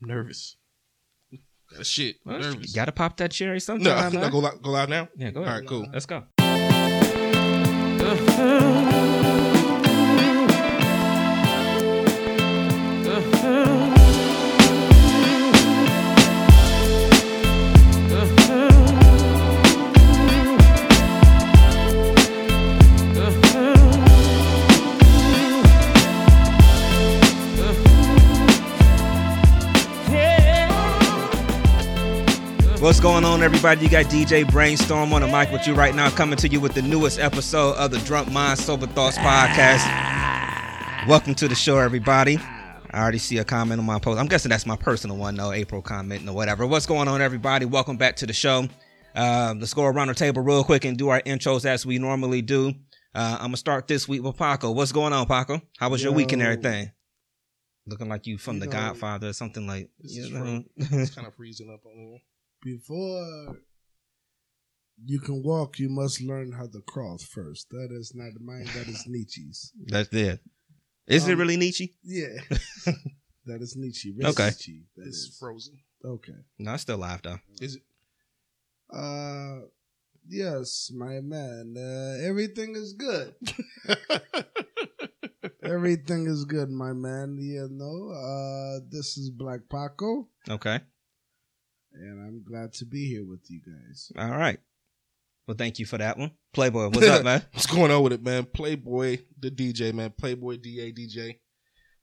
nervous. That shit. Well, nervous. you gotta pop that cherry no, sometime. no, huh? go loud, go loud now. yeah, go All ahead. right, cool. Let's go. What's going on, everybody? You got DJ Brainstorm on the mic with you right now, coming to you with the newest episode of the Drunk Mind Sober Thoughts podcast. Welcome to the show, everybody. I already see a comment on my post. I'm guessing that's my personal one, though. April commenting or whatever. What's going on, everybody? Welcome back to the show. Uh, let's go around the table real quick and do our intros as we normally do. Uh, I'm gonna start this week with Paco. What's going on, Paco? How was your week and everything? Looking like you from You The know, Godfather or something like. This you know? It's kind of freezing up on here. Before you can walk, you must learn how to crawl first. That is not mine. That is Nietzsche's. That's it. Is it Um, really Nietzsche? Yeah, that is Nietzsche. Okay. Nietzsche. That It's is frozen. okay. No, it's still live though. Is it? Uh, yes, my man. Uh, everything is good. everything is good, my man. You know, uh, this is Black Paco, Okay. And I'm glad to be here with you guys. All right. Well, thank you for that one. Playboy, what's up, man? What's going on with it, man? Playboy, the DJ, man. Playboy DA DJ.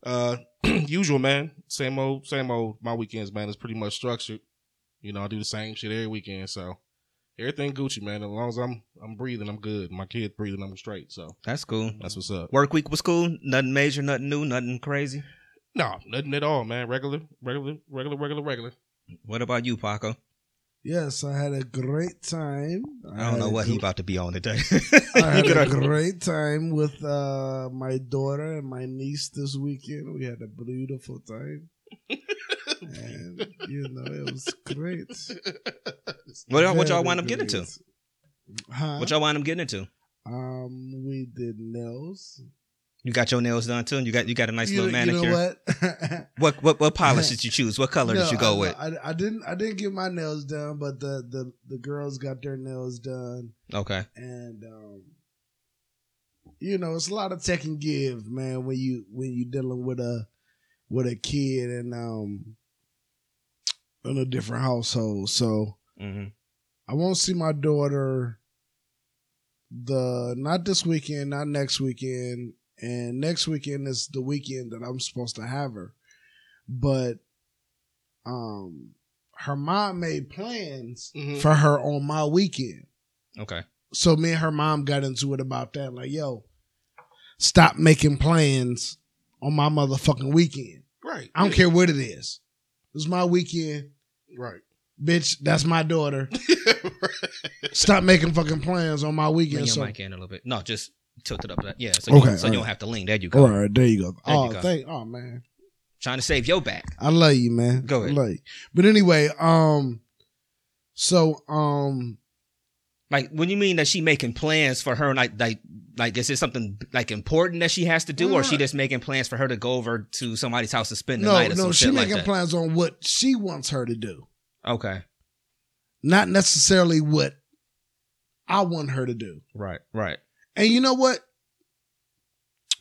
Uh, usual, man. Same old, same old. My weekends, man, is pretty much structured. You know, I do the same shit every weekend, so everything Gucci, man. As long as I'm, I'm breathing, I'm good. My kid breathing, I'm straight. So That's cool. that's what's up. Work week was cool. Nothing major, nothing new, nothing crazy. No, nothing at all, man. Regular, regular, regular, regular, regular. What about you, Paco? Yes, I had a great time. I don't know what he about to be on today. I had a great time with uh, my daughter and my niece this weekend. We had a beautiful time. and, you know, it was great. what, what y'all wind up getting into? great. Huh? What y'all wind up getting into? um, we did nails. You got your nails done too, and you got you got a nice you, little you manicure. know what? what? what what polish did you choose? What color did you go I, with? I, I didn't. I didn't get my nails done, but the the the girls got their nails done. Okay. and um, you know it's a lot of take and give, man. When you when you dealing with a with a kid and um in a different household, so hmm I won't see my daughter the not this weekend, not next weekend, and next weekend is the weekend that I'm supposed to have her, but um her mom made plans Mhm. for her on my weekend Okay. so me and her mom got into it about that. Like, yo, stop making plans on my motherfucking weekend. Right. I don't care what it is. It's my weekend, Right. bitch. That's my daughter. Stop making fucking plans on my weekend. Bring your So, mic in a little bit. No, just tilt it up. That yeah. So you, Okay, so you don't have to lean. There you go. all right, there you go. There you oh, go. thank. Oh man, Trying to save your back. I love you, man. Go ahead. I love you. But anyway, um, so um, Like when you mean that she making plans for her, like like like is it something like important that she has to do, or she just making plans for her to go over to somebody's house to spend the no, night or no, some she shit making like that? plans on what she wants her to do. okay, not necessarily what I want her to do. right, right. And you know what?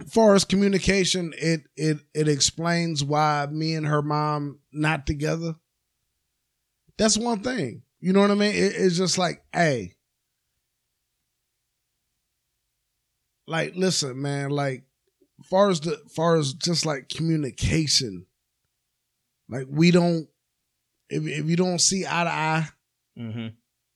far as communication, it it it explains why me and her mom not together. That's one thing. You know what I mean? It, it's just like, hey, like listen, man. Like, far as the far as just like communication, like we don't. If if you don't see eye to eye, Mm-hmm.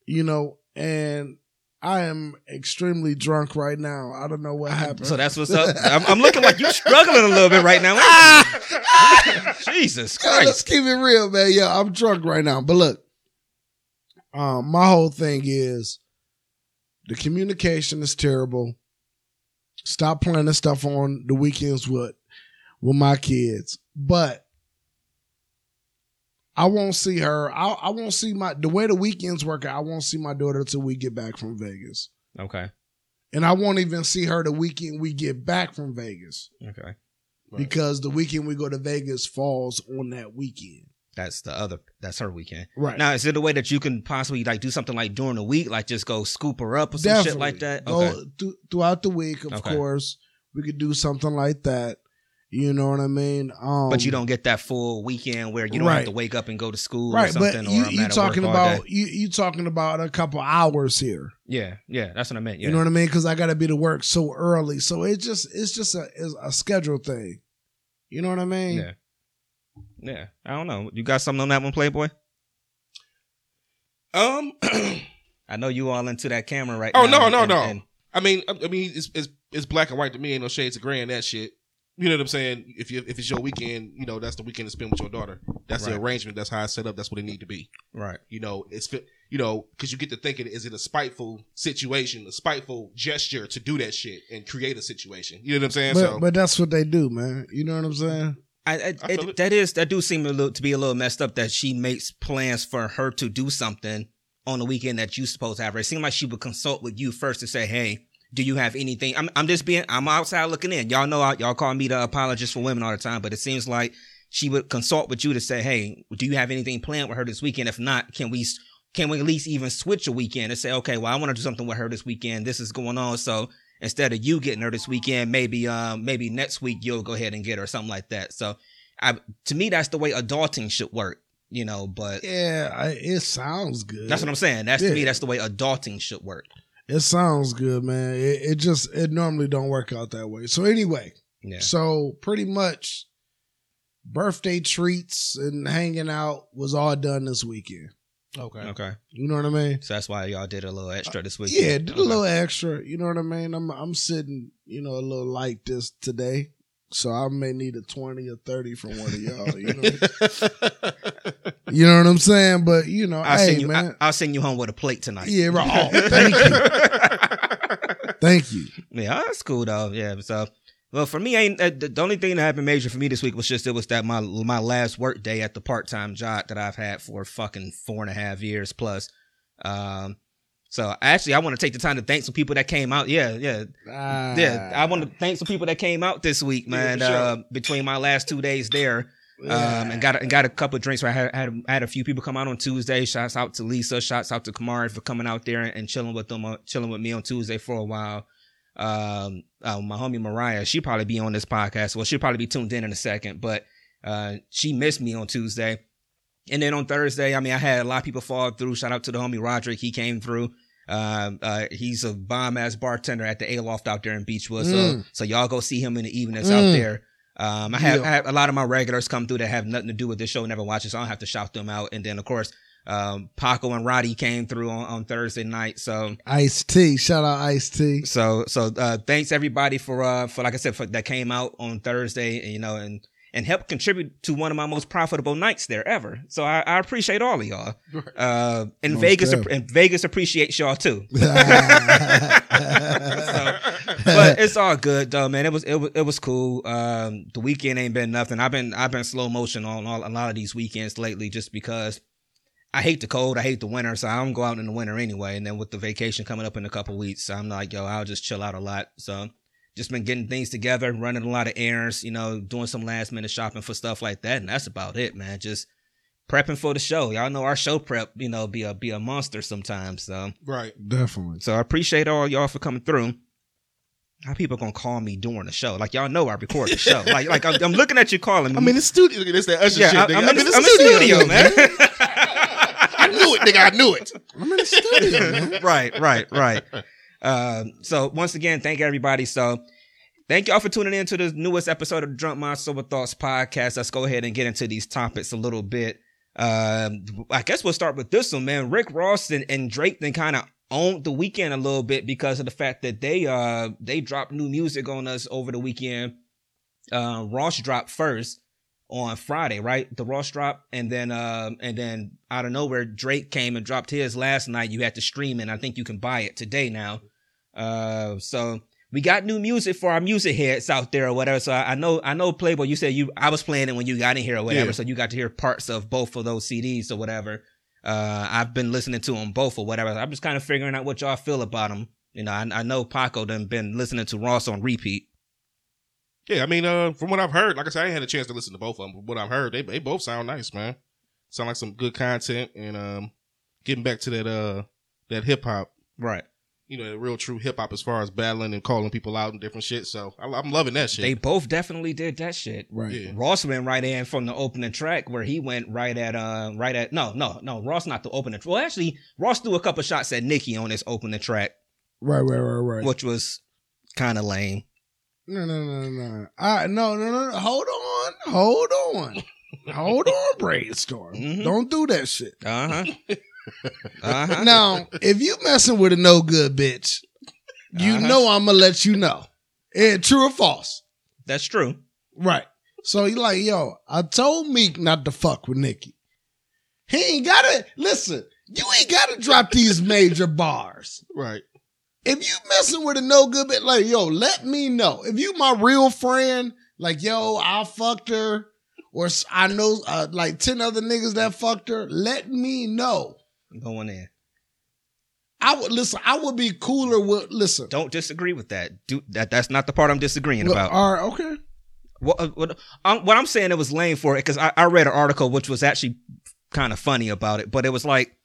you know, and I am extremely drunk right now. I don't know what happened. So that's what's up. I'm, I'm looking like you're struggling a little bit right now. Jesus Yeah, let's keep it real, man. Yeah, I'm drunk right now. But look, um, my whole thing is the communication is terrible. Stop planning stuff on the weekends with with my kids. But I won't see her. I, I won't see my the way the weekends work. I won't see my daughter till we get back from Vegas, Okay. and I won't even see her the weekend we get back from Vegas Okay. because the weekend we go to Vegas falls on that weekend. That's the other. That's her weekend. Right. Now, is it a way that you can possibly like do something like during the week, like just go scoop her up or some shit like that? Go Okay. th- throughout the week, of Okay. course, we could do something like that. You know what I mean? Um, But you don't get that full weekend where you don't have to wake up and go to school or right? something. But you or you at talking work all day. about you you talking about a couple hours here. Yeah, yeah, that's what I meant. Yeah. You know what I mean? Because I got to be to work so early, so it just it's just a it's a schedule thing. You know what I mean? Yeah. Yeah. I don't know. You got something on that one, Playboy? Um, I know you all into that camera right Oh, now. no, no, and- no. and- I mean, I I mean, it's, it's it's black and white to me. Ain't no shades of gray in that shit. You know what I'm saying? If you if it's your weekend, you know that's the weekend to spend with your daughter. That's the arrangement. That's how I set up. That's what it need to be. right. You know, it's you know because you get to thinking, is it a spiteful situation, a spiteful gesture to do that shit and create a situation? You know what I'm saying? But so but that's what they do, man. You know what I'm saying? I, I, I it, it. that is that do seem a little to be a little messed up that she makes plans for her to do something on the weekend that you supposed to have her. It seemed like she would consult with you first to say, "Hey, do you have anything?" I'm I'm just being I'm outside looking in. Y'all know I, y'all call me the apologist for women all the time, but it seems like she would consult with you to say, "Hey, do you have anything planned with her this weekend? If not, can we can we at least even switch a weekend and say, okay, well, I want to do something with her this weekend. This is going on, so." Instead of you getting her this weekend, maybe um maybe next week you'll go ahead and get her or something like that. So I to me that's the way adulting should work, you know. But Yeah, I, it sounds good. that's what I'm saying. That's to me that's the way adulting should work. It sounds good, man. It, it just it normally don't work out that way. So anyway, Yeah, so pretty much birthday treats and hanging out was all done this weekend. okay, okay. You know what I mean? So that's why y'all did a little extra this week. Yeah, did Okay. a little extra. You know what I mean? I'm I'm sitting, you know, a little like this today. So I may need a twenty or thirty from one of y'all. You know, you know what I'm saying? But you know, I'll hey send you. man, I, will send you home with a plate tonight. yeah, right. Oh, thank you, thank you. Yeah, that's cool though. Yeah, so well for me, ain't uh, the, only thing that happened major for me this week was just it was that my my last work day at the part time job that I've had for fucking four and a half years plus. Um, so actually, I want to take the time to thank some people that came out. Yeah, yeah, Ah, yeah. I want to thank some people that came out this week, man. for sure. uh, between my last two days there, um, and got a, and got a couple of drinks. Where I had, had had a few people come out on Tuesday. Shouts out to Lisa. Shouts out to Kamari for coming out there and, and chilling with them, uh, chilling with me on Tuesday for a while. Um, uh, my homie Mariah, she probably be on this podcast. Well, she'll probably be tuned in in a second, but uh, she missed me on Tuesday. And then on Thursday, I mean, I had a lot of people fall through. Shout out to the homie Roderick. He came through. Uh, uh, he's a bomb ass bartender at the Aloft out there in Beachwood. So, Mm. so y'all go see him in the evenings Mm. out there. Um, I have, Yeah. I have a lot of my regulars come through that have nothing to do with this show, never watch it, so I don't have to shout them out. And then, of course, um, Paco and Roddy came through on, on Thursday night. So, Ice T. Shout out Ice T. so, so, uh, thanks everybody for, uh, for, like I said, for that came out on Thursday, and, you know, and, and helped contribute to one of my most profitable nights there ever. So I, I appreciate all of y'all. Uh, and Most Vegas, and Vegas appreciates y'all too. but it's all good though, man. It was it was it was cool. Um, the weekend ain't been nothing. I've been I've been slow motion on all, a lot of these weekends lately, just because I hate the cold, I hate the winter, so I don't go out in the winter anyway. And then with the vacation coming up in a couple weeks, I'm like, yo, I'll just chill out a lot. So just been getting things together, running a lot of errands, you know, doing some last minute shopping for stuff like that, and that's about it, man. Just prepping for the show. Y'all know our show prep, you know, be a be a monster sometimes. So right. Definitely. so I appreciate all y'all for coming through. How people gonna call me during the show? Like y'all know I record the show. Like like I'm, I'm looking at you calling me. I mean, the studio. It's that Usher yeah, shit. I. I'm, in, I'm the, I'm in the studio, man. I knew it, nigga. I knew it. I'm in the studio, man. right, right, right. Um, so once again, thank everybody. So thank y'all for tuning in to the newest episode of the Drunk Mind Sober Thoughts podcast. Let's go ahead and get into these topics a little bit. Um, I guess we'll start with this one, man. Rick Ross and, and Drake then kind of owned the weekend a little bit because of the fact that they uh they dropped new music on us over the weekend. Uh, Ross dropped first on Friday, right? The Ross drop, and then um and then out of nowhere Drake came and dropped his last night. You had to stream and I think you can buy it today now. Uh, so we got new music for our music heads out there or whatever. So I, I know I know Playboy. You said you I was playing it when you got in here or whatever. Yeah. So you got to hear parts of both of those CDs or whatever. Uh, I've been listening to them both or whatever. I'm just kind of figuring out what y'all feel about them. You know, I, I know Paco done been listening to Ross on repeat. Yeah, I mean, uh, from what I've heard, like I said, I ain't had a chance to listen to both of them. But what I've heard, they they both sound nice, man. Sound like some good content and um, getting back to that uh that hip hop. Right. You know, the real true hip hop as far as battling and calling people out and different shit. So I, I'm loving that shit. They both definitely did that shit. Right. Yeah. Ross went right in from the opening track where he went right at uh right at no no no Ross not the opening well actually Ross threw a couple shots at Nicki on this opening track Right, right, right, right. which was kind of lame. No, no, no, no. I no, no, no. no. Hold on, hold on, hold on. Brainstorm. Mhm. Don't do that shit. Uh huh. uh huh. Now, if you messing with a no good bitch, you Uh-huh. know I'm gonna let you know. Eh, true or false? That's true. Right. So you like, yo, I told Meek not to fuck with Nicki. He ain't gotta listen. You ain't gotta drop these major bars. right. if you messing with a no good bit, like yo, let me know. If you my real friend, like yo, I fucked her, or I know uh, like ten other niggas that fucked her. Let me know. Going in. I would listen. I would be cooler with listen. Don't disagree with that. Do that. That's not the part I'm disagreeing Look, about. all right, okay. What, uh, what, um, what I'm saying it was lame for it because I, I read an article which was actually kind of funny about it, but it was like,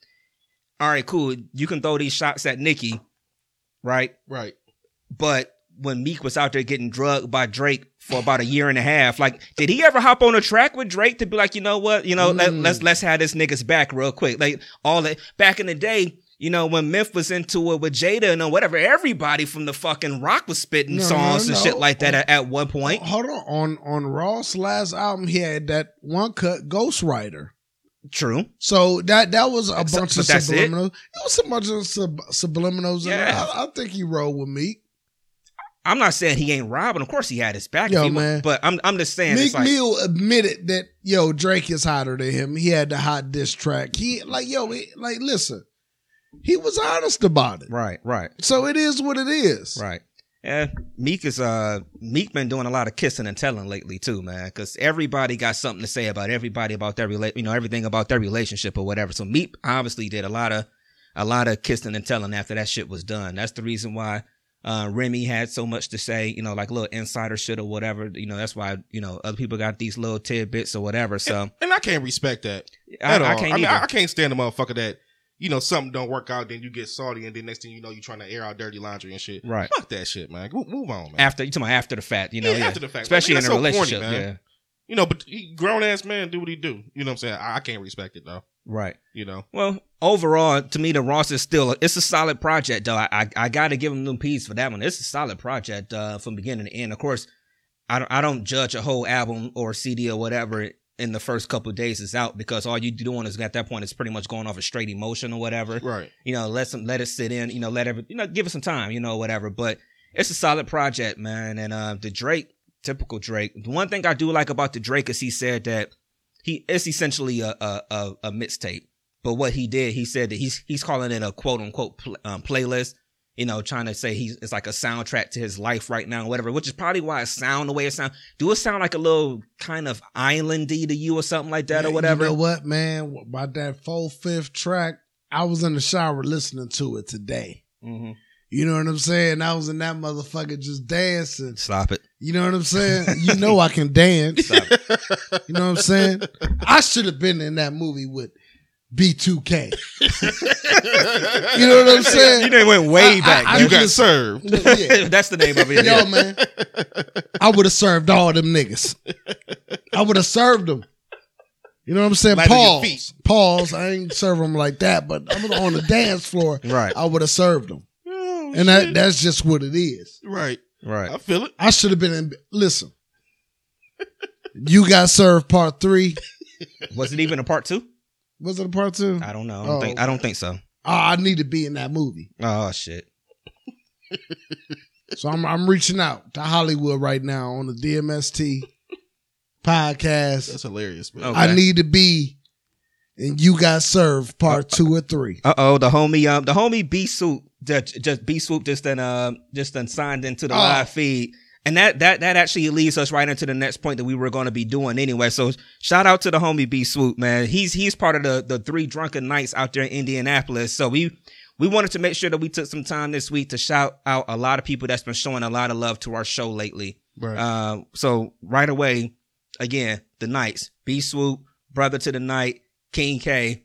all right, cool, you can throw these shots at Nicki, right? Right. But when Meek was out there getting drugged by Drake for about a year and a half, like, did he ever hop on a track with Drake to be like, you know what, you know, let, Mm. let's let's have this niggas back real quick, like all that back in the day. You know, when Myth was into it with Jada and whatever, everybody from the fucking rock was spitting No, songs no, and shit like that at, at one point. Hold on. On on Ross' last album, he had that one cut Ghostwriter. True. So that that was a bunch of that's it? subliminals. It? was a bunch of sub, subliminals. Yeah. I, I think he rolled with Meek. I'm not saying he ain't robbing. Of course he had his back. Yo, man. But I'm I'm just saying Meek like Mill admitted that yo Drake is hotter than him. He had the hot diss track. He like yo he, like listen. He was honest about it. right, right, So it is what it is. right. Yeah, Meek is uh Meek been doing a lot of kissing and telling lately too, man. Because everybody got something to say about everybody about their rela- you know everything about their relationship or whatever. So Meek obviously did a lot of a lot of kissing and telling after that shit was done. That's the reason why uh Remy had so much to say, you know, like little insider shit or whatever. You know, that's why you know other people got these little tidbits or whatever. So And I can't respect that I, at all. I can't mean. I, I can't stand the motherfucker that you know something don't work out, then you get salty, and then next thing you know, you're trying to air out dirty laundry and shit. right. Fuck that shit, man. Move on, man. after you talking about after the fact, you know, Yeah, yeah, after the fact. especially Like, in a so corny, relationship, man. yeah, you know, but he grown ass man do what he do. You know what I'm saying? I, I can't respect it though. Right. You know, Well, overall, to me, the Ross is still it's a solid project, though. I I, I got to give him them peas for that one. It's a solid project uh, from beginning to end. Of course, I don't I don't judge a whole album or CD or whatever in the first couple of days it's out because all you doing is at that point is pretty much going off a straight emotion or whatever. right? You know, let some let it sit in. You know, let every you know give it some time. You know, whatever. But it's a solid project, man. And uh, the Drake, typical Drake. The one thing I do like about the Drake is he said that he it's essentially a a, a, a mixtape. But what he did, he said that he's he's calling it a quote unquote pl- um, playlist. You know, trying to say he's it's like a soundtrack to his life right now, whatever. Which is probably why it sound the way it sound. Do it sound like a little kind of islandy to you or something like that or whatever? You know what, man? By that full fifth track, I was in the shower listening to it today. hmm You know what I'm saying? I was in that motherfucker just dancing. Stop it. You know what I'm saying? You know I can dance. Stop it. You know what I'm saying? I should have been in that movie with B2K. You know what I'm saying? You done went way I- back. I- I man. you got served. Yeah. That's the name of it. Yo, man, I would have served all them niggas. I would have served them. You know what I'm saying? Light on Pause. Pause. I ain't serve them like that, but I'm on the dance floor. Right. I would have served them, And that shit. that's just what it is. right. Right. I feel it. I should have been in. Listen, you got served part three. Was it even a part two? Was it a part two? I don't know. I don't Oh. think. I don't think so. Oh, I need to be in that movie. Oh shit. So I'm I'm reaching out to Hollywood right now on the DMST podcast. That's hilarious, man. Okay. I need to be and you got served part two or three. Uh oh. The homie. Um. The homie B Swoop. Just, just B Swoop. Just then. Um. Just then signed into the Oh. live feed. And that that that actually leads us right into the next point that we were going to be doing anyway. So shout out to the homie B Swoop, man. He's he's part of the the three drunken nights out there in Indianapolis. So we we wanted to make sure that we took some time this week to shout out a lot of people that's been showing a lot of love to our show lately. Right. Uh, so right away, again, the Knights, B Swoop, Brother to the Night, King K,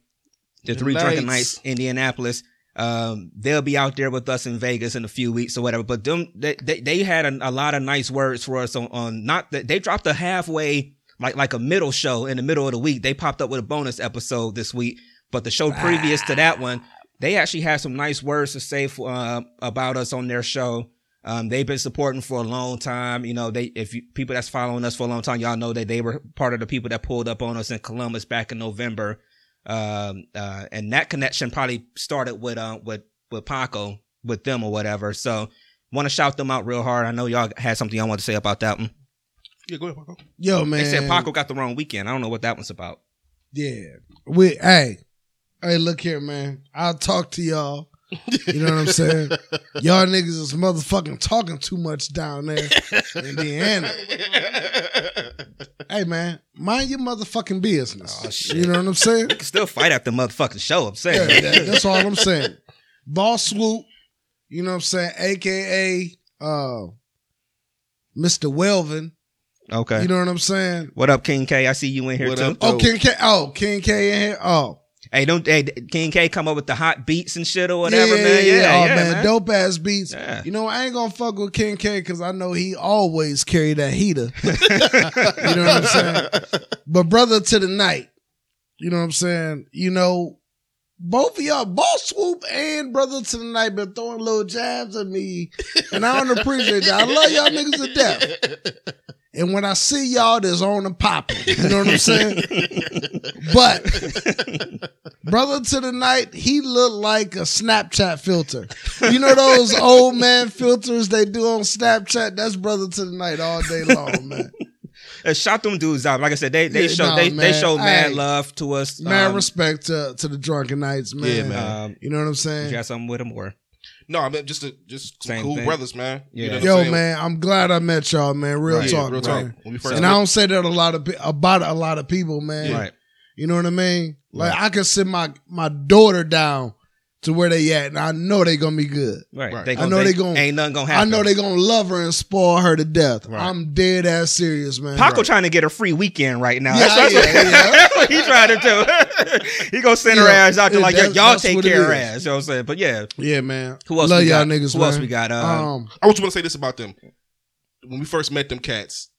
the Three Drunken Knights. Nights, Indianapolis. Um, they'll be out there with us in Vegas in a few weeks or whatever. But them, they, they, they had a, a lot of nice words for us on, on not that they dropped a halfway, like, like a middle show in the middle of the week. They popped up with a bonus episode this week, but the show previous to that one, they actually had some nice words to say for, uh, about us on their show. Um, they've been supporting for a long time. You know, they, if you, people that's following us for a long time, y'all know that they were part of the people that pulled up on us in Columbus back in November. Um, uh, and that connection probably started with, uh, with, with Paco, with them or whatever. So want to shout them out real hard. I know y'all had something y'all want to say about that one. Yeah, go ahead, Paco. Yo, man. They said Paco got the wrong weekend. I don't know what that one's about. Yeah. We hey. Hey, look here, man. I'll talk to y'all. You know what I'm saying? y'all niggas is motherfucking talking too much down there in Indiana. Hey man, mind your motherfucking business. Oh, shit. You know what I'm saying? You can still fight after motherfucking show. I'm Yeah, saying. that- that's all I'm saying. Boss Swoop, you know what I'm saying? AKA uh Mr. Welvin. Okay. You know what I'm saying? what up, King K? I see you in here What too. up? Oh, King K. Oh, King K in here. Oh, Hey, don't hey, King K come up with the hot beats and shit or whatever, man. Yeah, oh, yeah, man, man. dope ass beats. Yeah. You know, I ain't gonna fuck with King K because I know he always carry that heater. you know what I'm saying? But brother to the night, you know what I'm saying? You know, both of y'all, Boss Swoop and Brother to the Night, been throwing little jabs at me, and I don't appreciate that. I love y'all niggas to death. And when I see y'all, there's on and popping. You know what I'm saying? but brother to the night, he looked like a Snapchat filter. You know those old man filters they do on Snapchat? That's brother to the night all day long, man. Uh, shout them dudes out. Like I said, they they Yeah, show nah, they they show mad Hey. love to us. Mad Um, respect to, to the drunken nights, man. Yeah, man. Um, You know what I'm saying? you got something with them or No, I mean just a, just some Same cool thing. brothers, man. Yeah. You know what I'm Yo, saying? man, I'm glad I met y'all, man. Real Right. talk, real man. talk. When we first And met- I don't say that a lot of pe- about a lot of people, man. right. You know what I mean? Like I can sit my my daughter down to where they at, and I know they gonna be good. Right. Right. They I know they gonna. ain't nothing gonna happen. I know they gonna love her and spoil her to death. Right. I'm dead ass serious, man. Paco trying to get a free weekend right now. Yeah, that's, that's yeah, what, yeah. that's what he trying to do. he gonna send her ass out there like, yo, that's- y'all that's take care of her ass. You know what I'm saying? But yeah, Yeah, man. who else Love we y'all got? niggas, Who else we got? Uh, Um, I want you to say this about them. When we first met them cats,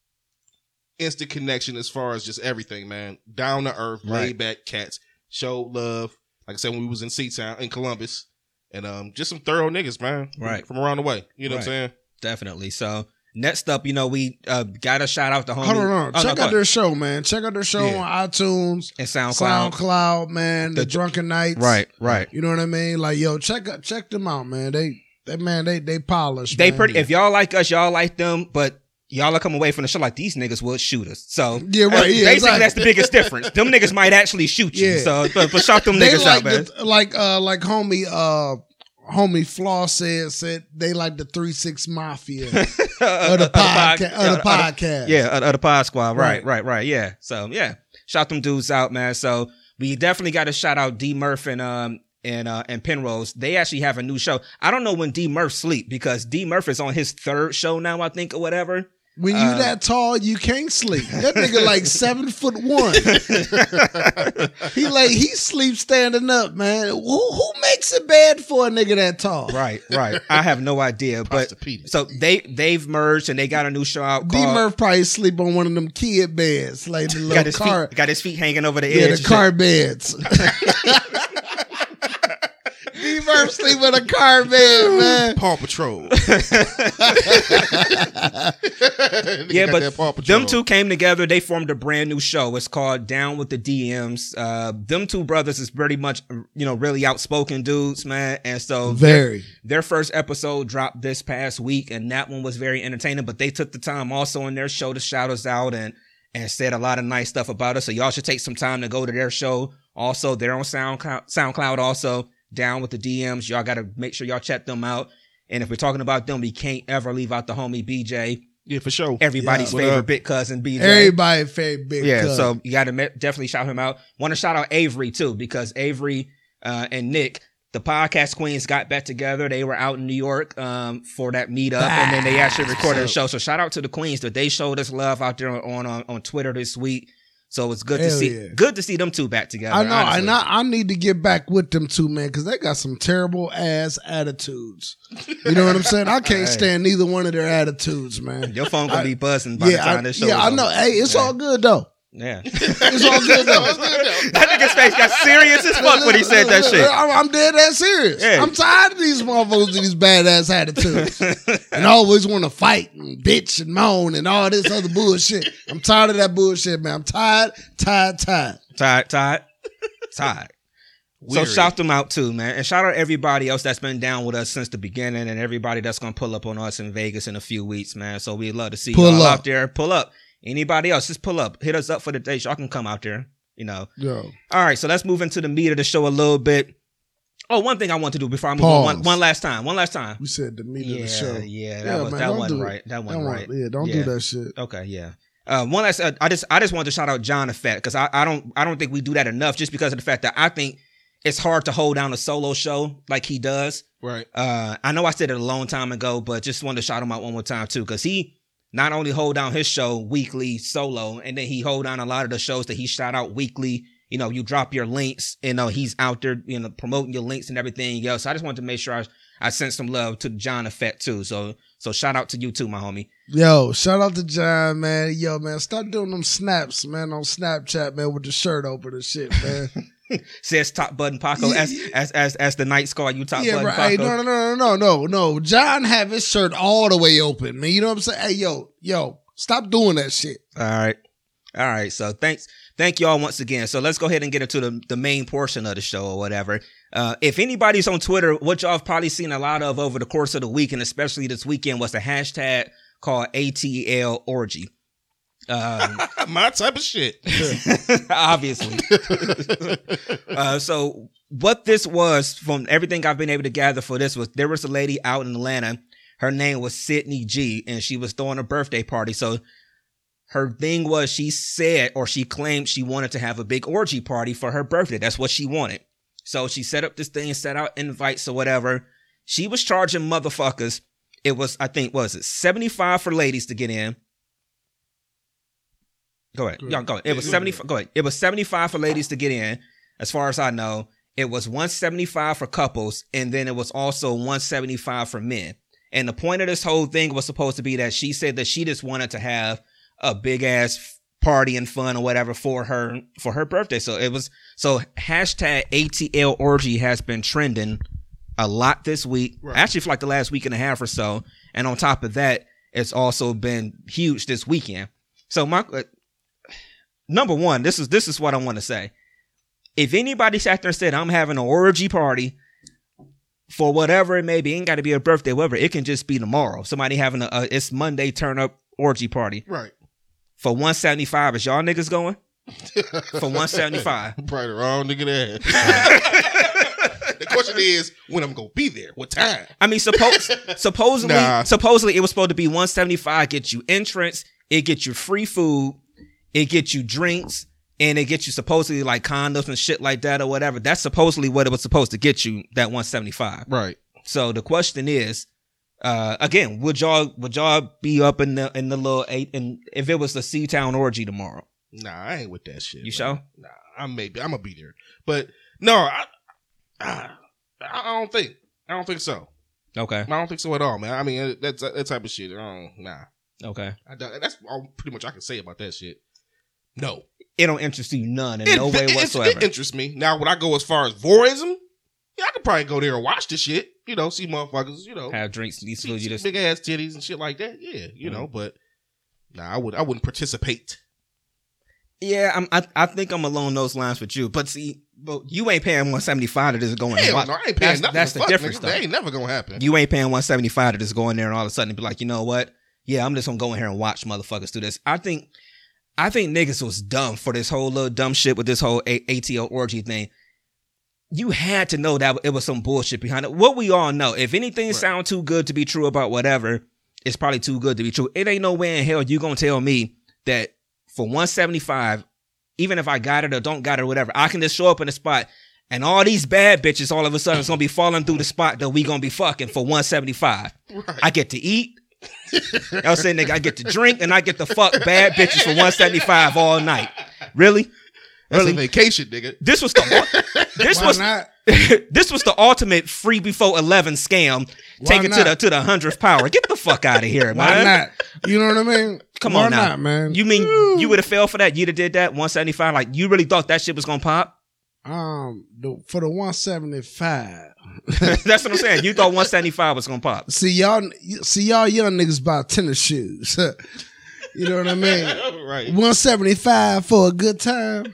instant connection as far as just everything, man. Down to earth, Right. laid back cats. show love. Like I said, when we was in Seatown in Columbus. And um just some thorough niggas, man. Right. From around the way. You know Right. what I'm saying? definitely. So next up, you know, we uh, got to shout out to homie. hold on, hold on. Oh, Check go out their show, man. Check out their show Yeah. on iTunes, and SoundCloud. SoundCloud, man. The, The- Drunken Nights, Right, right. You know what I mean? Like, yo, check out, check them out, man. They, they, man, they, they polish. They man. pretty. If y'all like us, y'all like them, but. Y'all are coming away from the show like these niggas would shoot us. So Yeah, right, yeah, basically, exactly. that's the biggest difference. Them niggas might actually shoot you. Yeah. So, but, but shout them they niggas like out, man. the, like uh like homie uh homie Flaw said said they like the three six mafia of the podcast of the podcast. Yeah, of, of the pod squad. Right, Right. right, right. Yeah. So yeah, shout them dudes out, man. So we definitely got to shout out D Murph and um and uh and Penrose. They actually have a new show. I don't know when D Murph sleep because D Murph is on his third show now, I think, or whatever. When you Uh, that tall, you can't sleep. That nigga like seven foot one. he like he sleeps standing up, man. Who who makes it bad for a nigga that tall? Right, right. I have no idea, but so they they've merged and they got a new show out D called. Murph probably sleep on one of them kid beds, like the got little his car. feet got his feet hanging over the Yeah, edge. Yeah, the car beds. D Murph sleep with a car bed, man. Paw Patrol. Yeah, but Paw Patrol. them two came together. They formed a brand new show. It's called Down with the DMs. Uh, them two brothers is pretty much, you know, really outspoken dudes, man. And so Very. their first episode dropped this past week, and that one was very entertaining. But they took the time also in their show to shout us out and and said a lot of nice stuff about us. So y'all should take some time to go to their show. Also, they're on SoundCloud. SoundCloud also down with the DMs. Y'all got to make sure y'all check them out. And if we're talking about them, we can't ever leave out the homie BJ, Yeah, for sure. everybody's Yeah. What favorite up? big cousin BJ. Everybody favorite big Yeah, cousin. so you got to definitely shout him out. Want to shout out Avery too because Avery uh, and Nick, the podcast queens, got back together. They were out in New York um, for that meetup, and then they actually recorded a show. So shout out to the queens that they showed us love out there on on, on Twitter this week. So it's good to see yeah. good to see them two back together. I know, honestly. and I, I need to get back with them two, man, because they got some terrible ass attitudes. You know what I'm saying? I can't Hey. stand neither one of their attitudes, man. Your phone gonna I- be buzzing by the yeah, time I, this show. yeah, I know. over. Hey, it's Yeah. all good though. Yeah. It's all good though. It's good though. that nigga's face got serious as fuck when he said that shit. I'm, I'm dead ass serious. Yeah. I'm tired of these motherfuckers with these badass attitudes. and always want to fight and bitch and moan and all this other bullshit. I'm tired of that bullshit, man. I'm tired, tired, tired. Tired, tired, tired. So shout them out too, man, and shout out everybody else that's been down with us since the beginning, and everybody that's gonna pull up on us in Vegas in a few weeks, man. So we'd love to see Pull y'all up. out there. Pull up. Anybody else, just pull up. Hit us up for the dates. Y'all can come out there. You know. Yo, All right, so let's move into the meat of the show a little bit. Oh, one thing I want to do before I move on, one, one last time, one last time. we said the meat Yeah, of the show. yeah, that Yeah, was man, that wasn't right. That wasn't one- right. Yeah, don't Yeah. do that shit. Okay, yeah. Uh, one last, uh, I just, I just wanted to shout out John Effect because I, I don't, I don't think we do that enough, just because of the fact that I think it's hard to hold down a solo show like he does. Right. Uh, I know I said it a long time ago, but just wanted to shout him out one more time too, because he not only hold down his show weekly solo, and then he hold down a lot of the shows that he shout out weekly. You know, you drop your links, you know, he's out there, you know, promoting your links and everything else. So I just wanted to make sure I, I sent some love to John Effect too. So, so shout out to you too, my homie. Yo, shout out to John, man. Yo, man, start doing them snaps, man, on Snapchat, man, with the shirt open and shit, man. Says top button Paco as, as as as the night scar. You top yeah, button. Hey, Paco. no, no, no, no, no, no, no. John have his shirt all the way open, man. You know what I'm saying? Hey, yo, yo, stop doing that shit. All right, all right. So thanks, thank y'all once again. So let's go ahead and get into the the main portion of the show or whatever. Uh, if anybody's on Twitter, what y'all have probably seen a lot of over the course of the week and especially this weekend was a hashtag called ATL orgy. Um, My type of shit. obviously. uh, so what this was from everything I've been able to gather for this was there was a lady out in Atlanta. Her name was Sydney G, and she was throwing a birthday party. So her thing was she said or she claimed she wanted to have a big orgy party for her birthday. That's what she wanted. So she set up this thing, set out invites or whatever. She was charging motherfuckers. It was, I think, was it 75 for ladies to get in? Go ahead. Y'all go ahead. It was Yeah, go 75. Go ahead. It was 75 for ladies to get in. As far as I know, it was 175 for couples, and then it was also 175 for men. And the point of this whole thing was supposed to be that she said that she just wanted to have a big ass party and fun or whatever for her for her birthday. So it was so hashtag ATL orgy has been trending a lot this week. Right. Actually for like the last week and a half or so. And on top of that, it's also been huge this weekend. So my number one, this is this is what I want to say. If anybody sat there and said I'm having an orgy party for whatever it may be, ain't got to be a birthday, whatever. It can just be tomorrow. Somebody having a, a it's Monday turn up orgy party right. for 175. Is y'all niggas going for 175? Probably the wrong nigga there. the question is when I'm gonna be there. What time? I mean, suppose supposedly Nah. supposedly it was supposed to be 175. Get you entrance, it gets you free food, it gets you drinks, and it gets you supposedly like condoms and shit like that or whatever. That's supposedly what it was supposed to get you. That 175. Right. So the question is, uh, again, would y'all would y'all be up in the in the little eight? And if it was the Sea Town orgy tomorrow, Nah, I ain't with that shit. You sure? Nah, I'm maybe I'm gonna be there, but no, I, I, I don't think. I don't think so. okay, I don't think so at all, man. I mean, that's that type of shit. I don't, nah, okay, I that's all pretty much I can say about that shit. No, it don't interest you none in it, no way it- whatsoever. It interests me. Now, would I go as far as voyeurism? Yeah, I could probably go there and watch the shit. You know, see motherfuckers. You know, Have drinks, these see, you see big ass titties and shit like that. Yeah, you Mhm. know, but nah, I would I wouldn't participate. Yeah, I'm, I I think I'm along those lines with you. But see, but you ain't paying 175 to just go in and watch. no, I ain't paying that's, nothing. That's the fuck, difference, nigga. That ain't never gonna happen. You ain't paying 175 to just go in there and all of a sudden be like, you know what? Yeah, I'm just gonna go in here and watch motherfuckers do this. I think, I think niggas was dumb for this whole little dumb shit with this whole A- ATL orgy thing. You had to know that it was some bullshit behind it. What we all know, if anything Right. sound too good to be true about whatever, it's probably too good to be true. It ain't no way in hell you gonna tell me that for 175, even if I got it or don't got it or whatever, I can just show up in the spot and all these bad bitches all of a sudden is gonna be falling through the spot that we gonna be fucking for 175. Right. I get to eat, I was saying, nigga, I get to drink and I get to fuck bad bitches for 175 all night. Really? That's Really? a vacation, nigga. This was the this Why was not? this was the ultimate free before 11 scam. Why Take it to the to the hundredth power. Get the fuck out of here, Why man. not? You know what I mean? Come Why on now, not, man. You mean you would have fell for that? You'd have did that 175. Like you really thought that shit was gonna pop? Um the, for the 175. That's what I'm saying. You thought 175 was gonna pop. See y'all, see y'all young niggas buy tennis shoes. you know what I mean? right. 175 for a good time.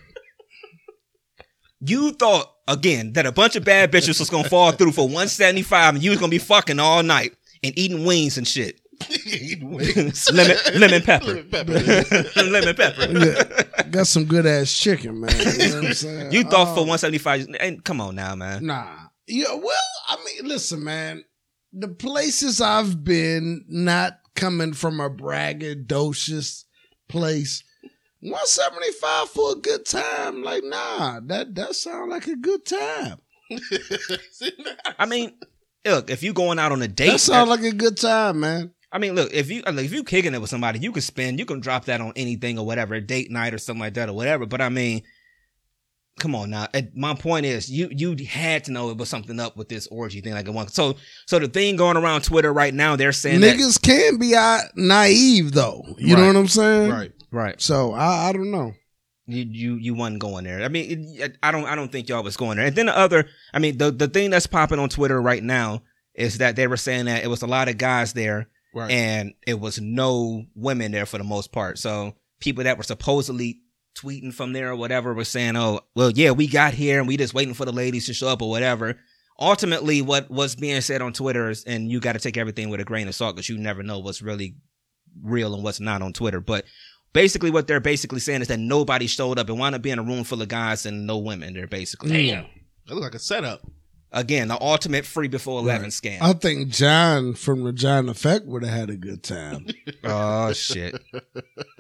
You thought again that a bunch of bad bitches was gonna fall through for 175 and you was gonna be fucking all night and eating wings and shit. lemon lemon pepper. lemon pepper. Yeah. Got some good ass chicken, man. You know what I'm saying? You thought for Um, 175 and come on now, man. Nah. Yeah, well, I mean, listen, man. The places I've been, not coming from a braggadocious place, 175 for a good time. Like, nah, that that sound like a good time. I mean, look, if you going out on a date, That sound like a good time, man. I mean, look, if you like, if you kicking it with somebody, you can spend, you can drop that on anything or whatever, date night or something like that or whatever. But I mean, come on now. Uh, My point is, you you had to know it was something up with this orgy thing. Like one, so so the thing going around Twitter right now, they're saying that, Niggas can be uh, naive though. You know what I'm saying? Right. right? So I I don't know. You you you wasn't going there. I mean, it, I don't I don't think y'all was going there. And then the other, I mean, the the thing that's popping on Twitter right now is that they were saying that it was a lot of guys there Right. and it was no women there for the most part. So people that were supposedly tweeting from there or whatever were saying, "Oh, well, yeah, we got here and we just waiting for the ladies to show up or whatever." Ultimately, what was being said on Twitter is, and you got to take everything with a grain of salt because you never know what's really real and what's not on Twitter. But basically, what they're basically saying is that nobody showed up and wound up being a room full of guys and no women. They're basically Damn. That look like a setup. Again the ultimate free before eleven Right. scam. I think John from the John Effect would have had a good time. oh shit!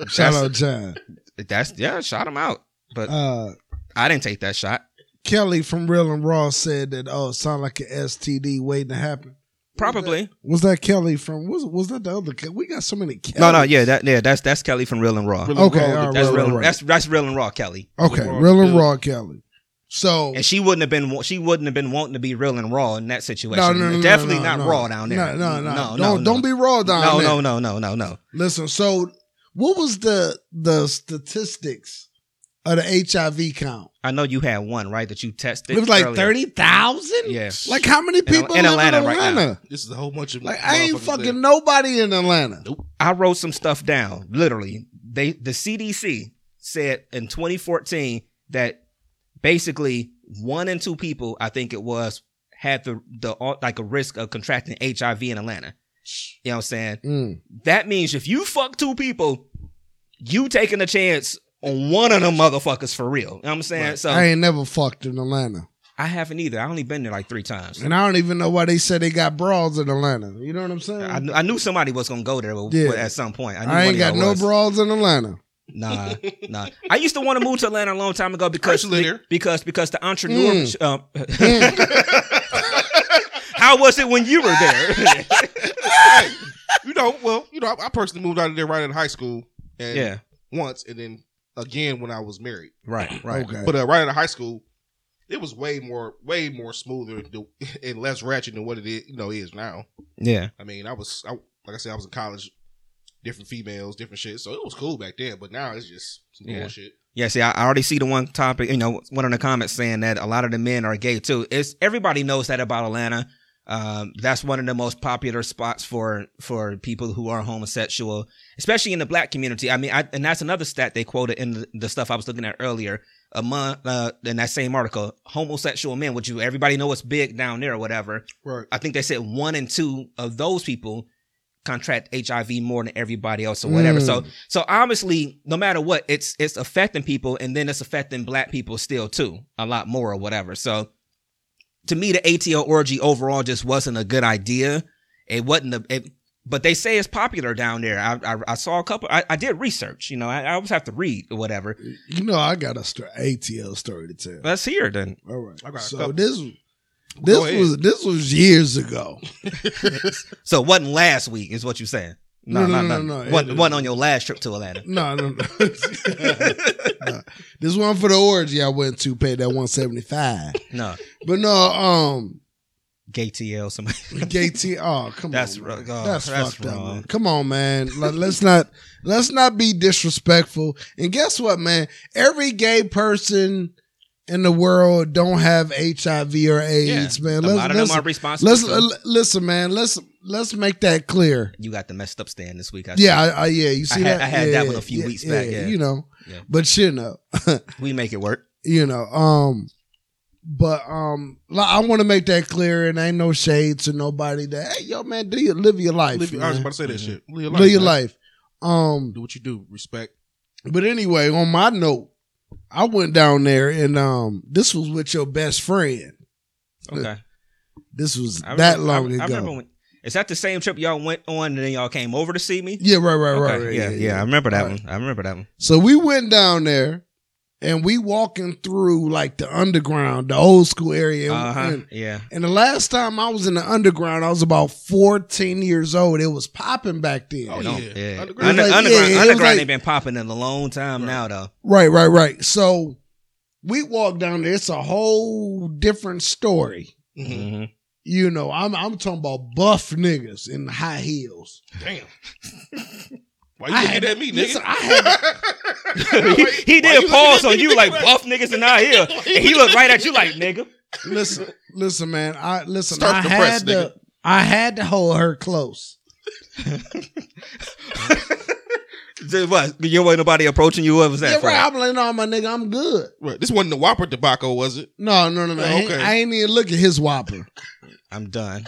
Shout That's- out John. That's yeah, shot him out. But Uh, I didn't take that shot. Kelly from Real and Raw said that oh, it sounded like an STD waiting to happen. Probably. Was that Kelly from? Was was that the other? Ke- We got so many. Kellys. No, no, yeah, that yeah, that's that's Kelly from Real and Raw. Real and Okay, Raw, all right, That's Real real. and Raw. That's that's Real and Raw Kelly. Okay, Raw Real and. Raw Kelly. So And she wouldn't have been she wouldn't have been wanting to be real and raw in that situation. no, no, no, Definitely no, not no. raw down there. No, no, no, no, don't no, don't be raw down no, there. no, no, no, no, no. No. Listen, so what was the the statistics of the HIV count? I know you had one right that you tested. It was like earlier. thirty thousand. Yeah. Like how many people in live Atlanta in right now. This is a whole bunch of Like I ain't fucking there. nobody in Atlanta. I wrote some stuff down. Literally, they the CDC said in 2014 that basically one in two people, I think it was, had the the like a risk of contracting HIV in Atlanta. You know what I'm saying? Mm. That means if you fuck two people, you taking a chance on one of them motherfuckers for real. You know what I'm saying? Right. So I ain't never fucked in Atlanta, I haven't either. I only been there like three times. and I don't even know why they said they got brawls in Atlanta. You know what I'm saying? I, I knew somebody was gonna go there Yeah. at some point. I, knew I ain't got no was. bras in Atlanta. Nah, nah. I used to want to move to Atlanta a long time ago because used live here. because because the entrepreneur. Mm. Um, how was it when you were there? You know, well, you know, I, I personally moved out of there right in high school. And yeah, Once and then again when I was married. right, right. Okay. But uh, right out of high school, it was way more, way more smoother and less ratchet than what it is, you know, is now. Yeah, I mean, I was, I, like I said, I was in college, different females, different shit. So it was cool back then. But now it's just some Yeah. bullshit. yeah. See, I, already see the one topic. You know, one of the comments saying that a lot of the men are gay too. It's everybody knows that about Atlanta. Um, that's one of the most popular spots for for people who are homosexual, especially in the black community. I mean, I, and that's another stat they quoted in the, the stuff I was looking at earlier. Among uh, in that same article, homosexual men, which you everybody know is big down there or whatever. Right. I think they said one and two of those people contract HIV more than everybody else or whatever. Mm. So so obviously, no matter what, it's it's affecting people, and then it's affecting black people still too, a lot more or whatever. So to me, the ATL orgy overall just wasn't a good idea. It wasn't a. It, but they say it's popular down there. I I, I saw a couple. I, I did research. You know, I, I always have to read or whatever. You know, I got a sto- ATL story to tell. Let's hear it then. All right. I so couple. this This was this was years ago. So it wasn't last week, is what you're saying? No, no, no, no, no. Wasn't, on your last trip to Atlanta. No, no, no. This one for the orgy I went to paid that one seventy five. No, But no, um, gay TL. Somebody. gay T. Oh, come That's on, wrong. Oh, that's, that's fucked up. Man. Come on, man. Like, let's not let's not be disrespectful. And guess what, man? Every gay person in the world don't have HIV or AIDS, man. a Let's, lot of let's, them are responsible. let's uh, listen, man. Let's let's make that clear. you got the messed up stand this week. I Yeah. I, I, yeah. You see had- that? I had yeah, that one a few yeah, weeks back, yeah. you know. Yeah. But you know, we make it work. you know, um, but um, I want to make that clear, and ain't no shade to nobody. That hey, yo, man, do you live your life? Live, I was about to say that Mhm. shit. Live your live life. your life. Um, Do what you do. Respect. but anyway, on my note, I went down there, and um, this was with your best friend. Okay. This was I that long I, I ago. remember when. Is that the same trip y'all went on and then y'all came over to see me? yeah, right, right, right, Okay, right. yeah, yeah, I remember that Right. one. I remember that one. So we went down there and we walking through like the underground, the old school area. Uh huh. And, Yeah. and the last time I was in the underground, I was about 14 years old. It was popping back then. Oh, It don't- yeah. Underground, Underground. Under, It like- underground, yeah, underground like- ain't been popping in a long time Right. now though. Right, right, right. So we walk down there. It's a whole different story. Mhm. Mm-hmm. You know, I'm I'm talking about buff niggas in high heels. Damn. Why you I looking at me, nigga? listen, nigga? I he, he did you pause on you nigga? like buff niggas in our here, and he looked right at you like nigga. Listen, listen, man. I listen. Start I the had press, to. nigga. I had to hold her close. Just what? You wasn't nobody approaching you. What was that Yeah, for? right. I'm like, no, my nigga, I'm good. Right. This wasn't the Whopper debacle, was it? No, no, no, no. Oh, I, ain't, okay. I ain't even look at his whopper. I'm done.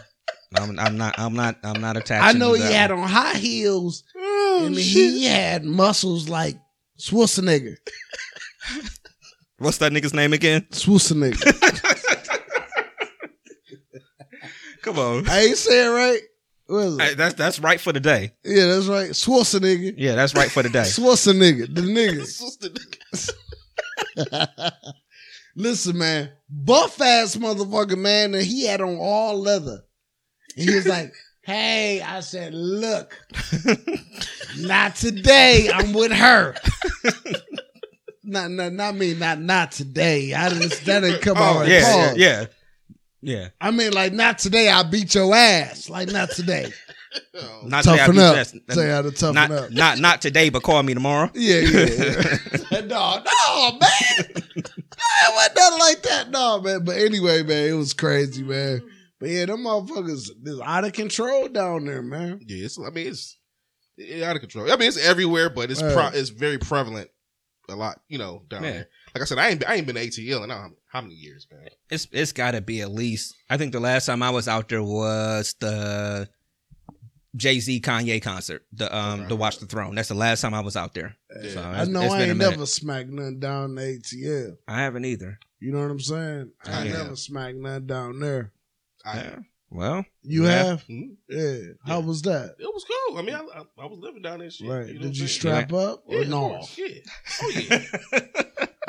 I'm, I'm not. I'm not. I'm not attached. I know to he had one. on high heels Oh, and he had muscles like Schwarzenegger. What's that nigga's name again? Schwarzenegger. Come on. I ain't saying right. What is it? Hey, that's that's right for the day. yeah, that's right. Schwarzenegger. Yeah, that's right for the day. Schwarzenegger, the nigga. This the nigga. Listen, man, buff ass motherfucker, man, and he had on all leather. He was like, "Hey," I said, "Look, not today. I'm with her." not, not, not me. Not, not today. I didn't. That didn't come Oh, out yeah, yeah, yeah, yeah. I mean, like, not today. I beat your ass. Like, not today. Oh, Not today. Toughen beat up. your ass. Tell you how to toughen Not up. not not today, but call me tomorrow. Yeah, yeah. yeah. no, no, man. it wasn't nothing like that. No, man. But anyway, man, it was crazy, man. But yeah, them motherfuckers is out of control down there, man. Yeah, it's, I mean, it's, it's out of control. I mean, it's everywhere, but it's Right. pro, it's very prevalent a lot, you know, down Yeah. there. Like I said, I ain't I ain't been to ATL in how, how many years, man? It's it's got to be at least. I think the last time I was out there was the Jay Z Kanye concert, the um Okay. the Watch the Throne. That's the last time I was out there. Yeah. So I know it's I ain't never smacked nothing down the ATL. I haven't either. You know what I'm saying? I ain't Yeah. never smacked nothing down there. I, Yeah. Well, You Yeah. have? Hmm? Yeah. How was that? It was cool. I mean, I, I, I was living down there. Shit, Right. You know Did you I'm saying? strap up Yeah, or of no? course. Yeah. Oh yeah.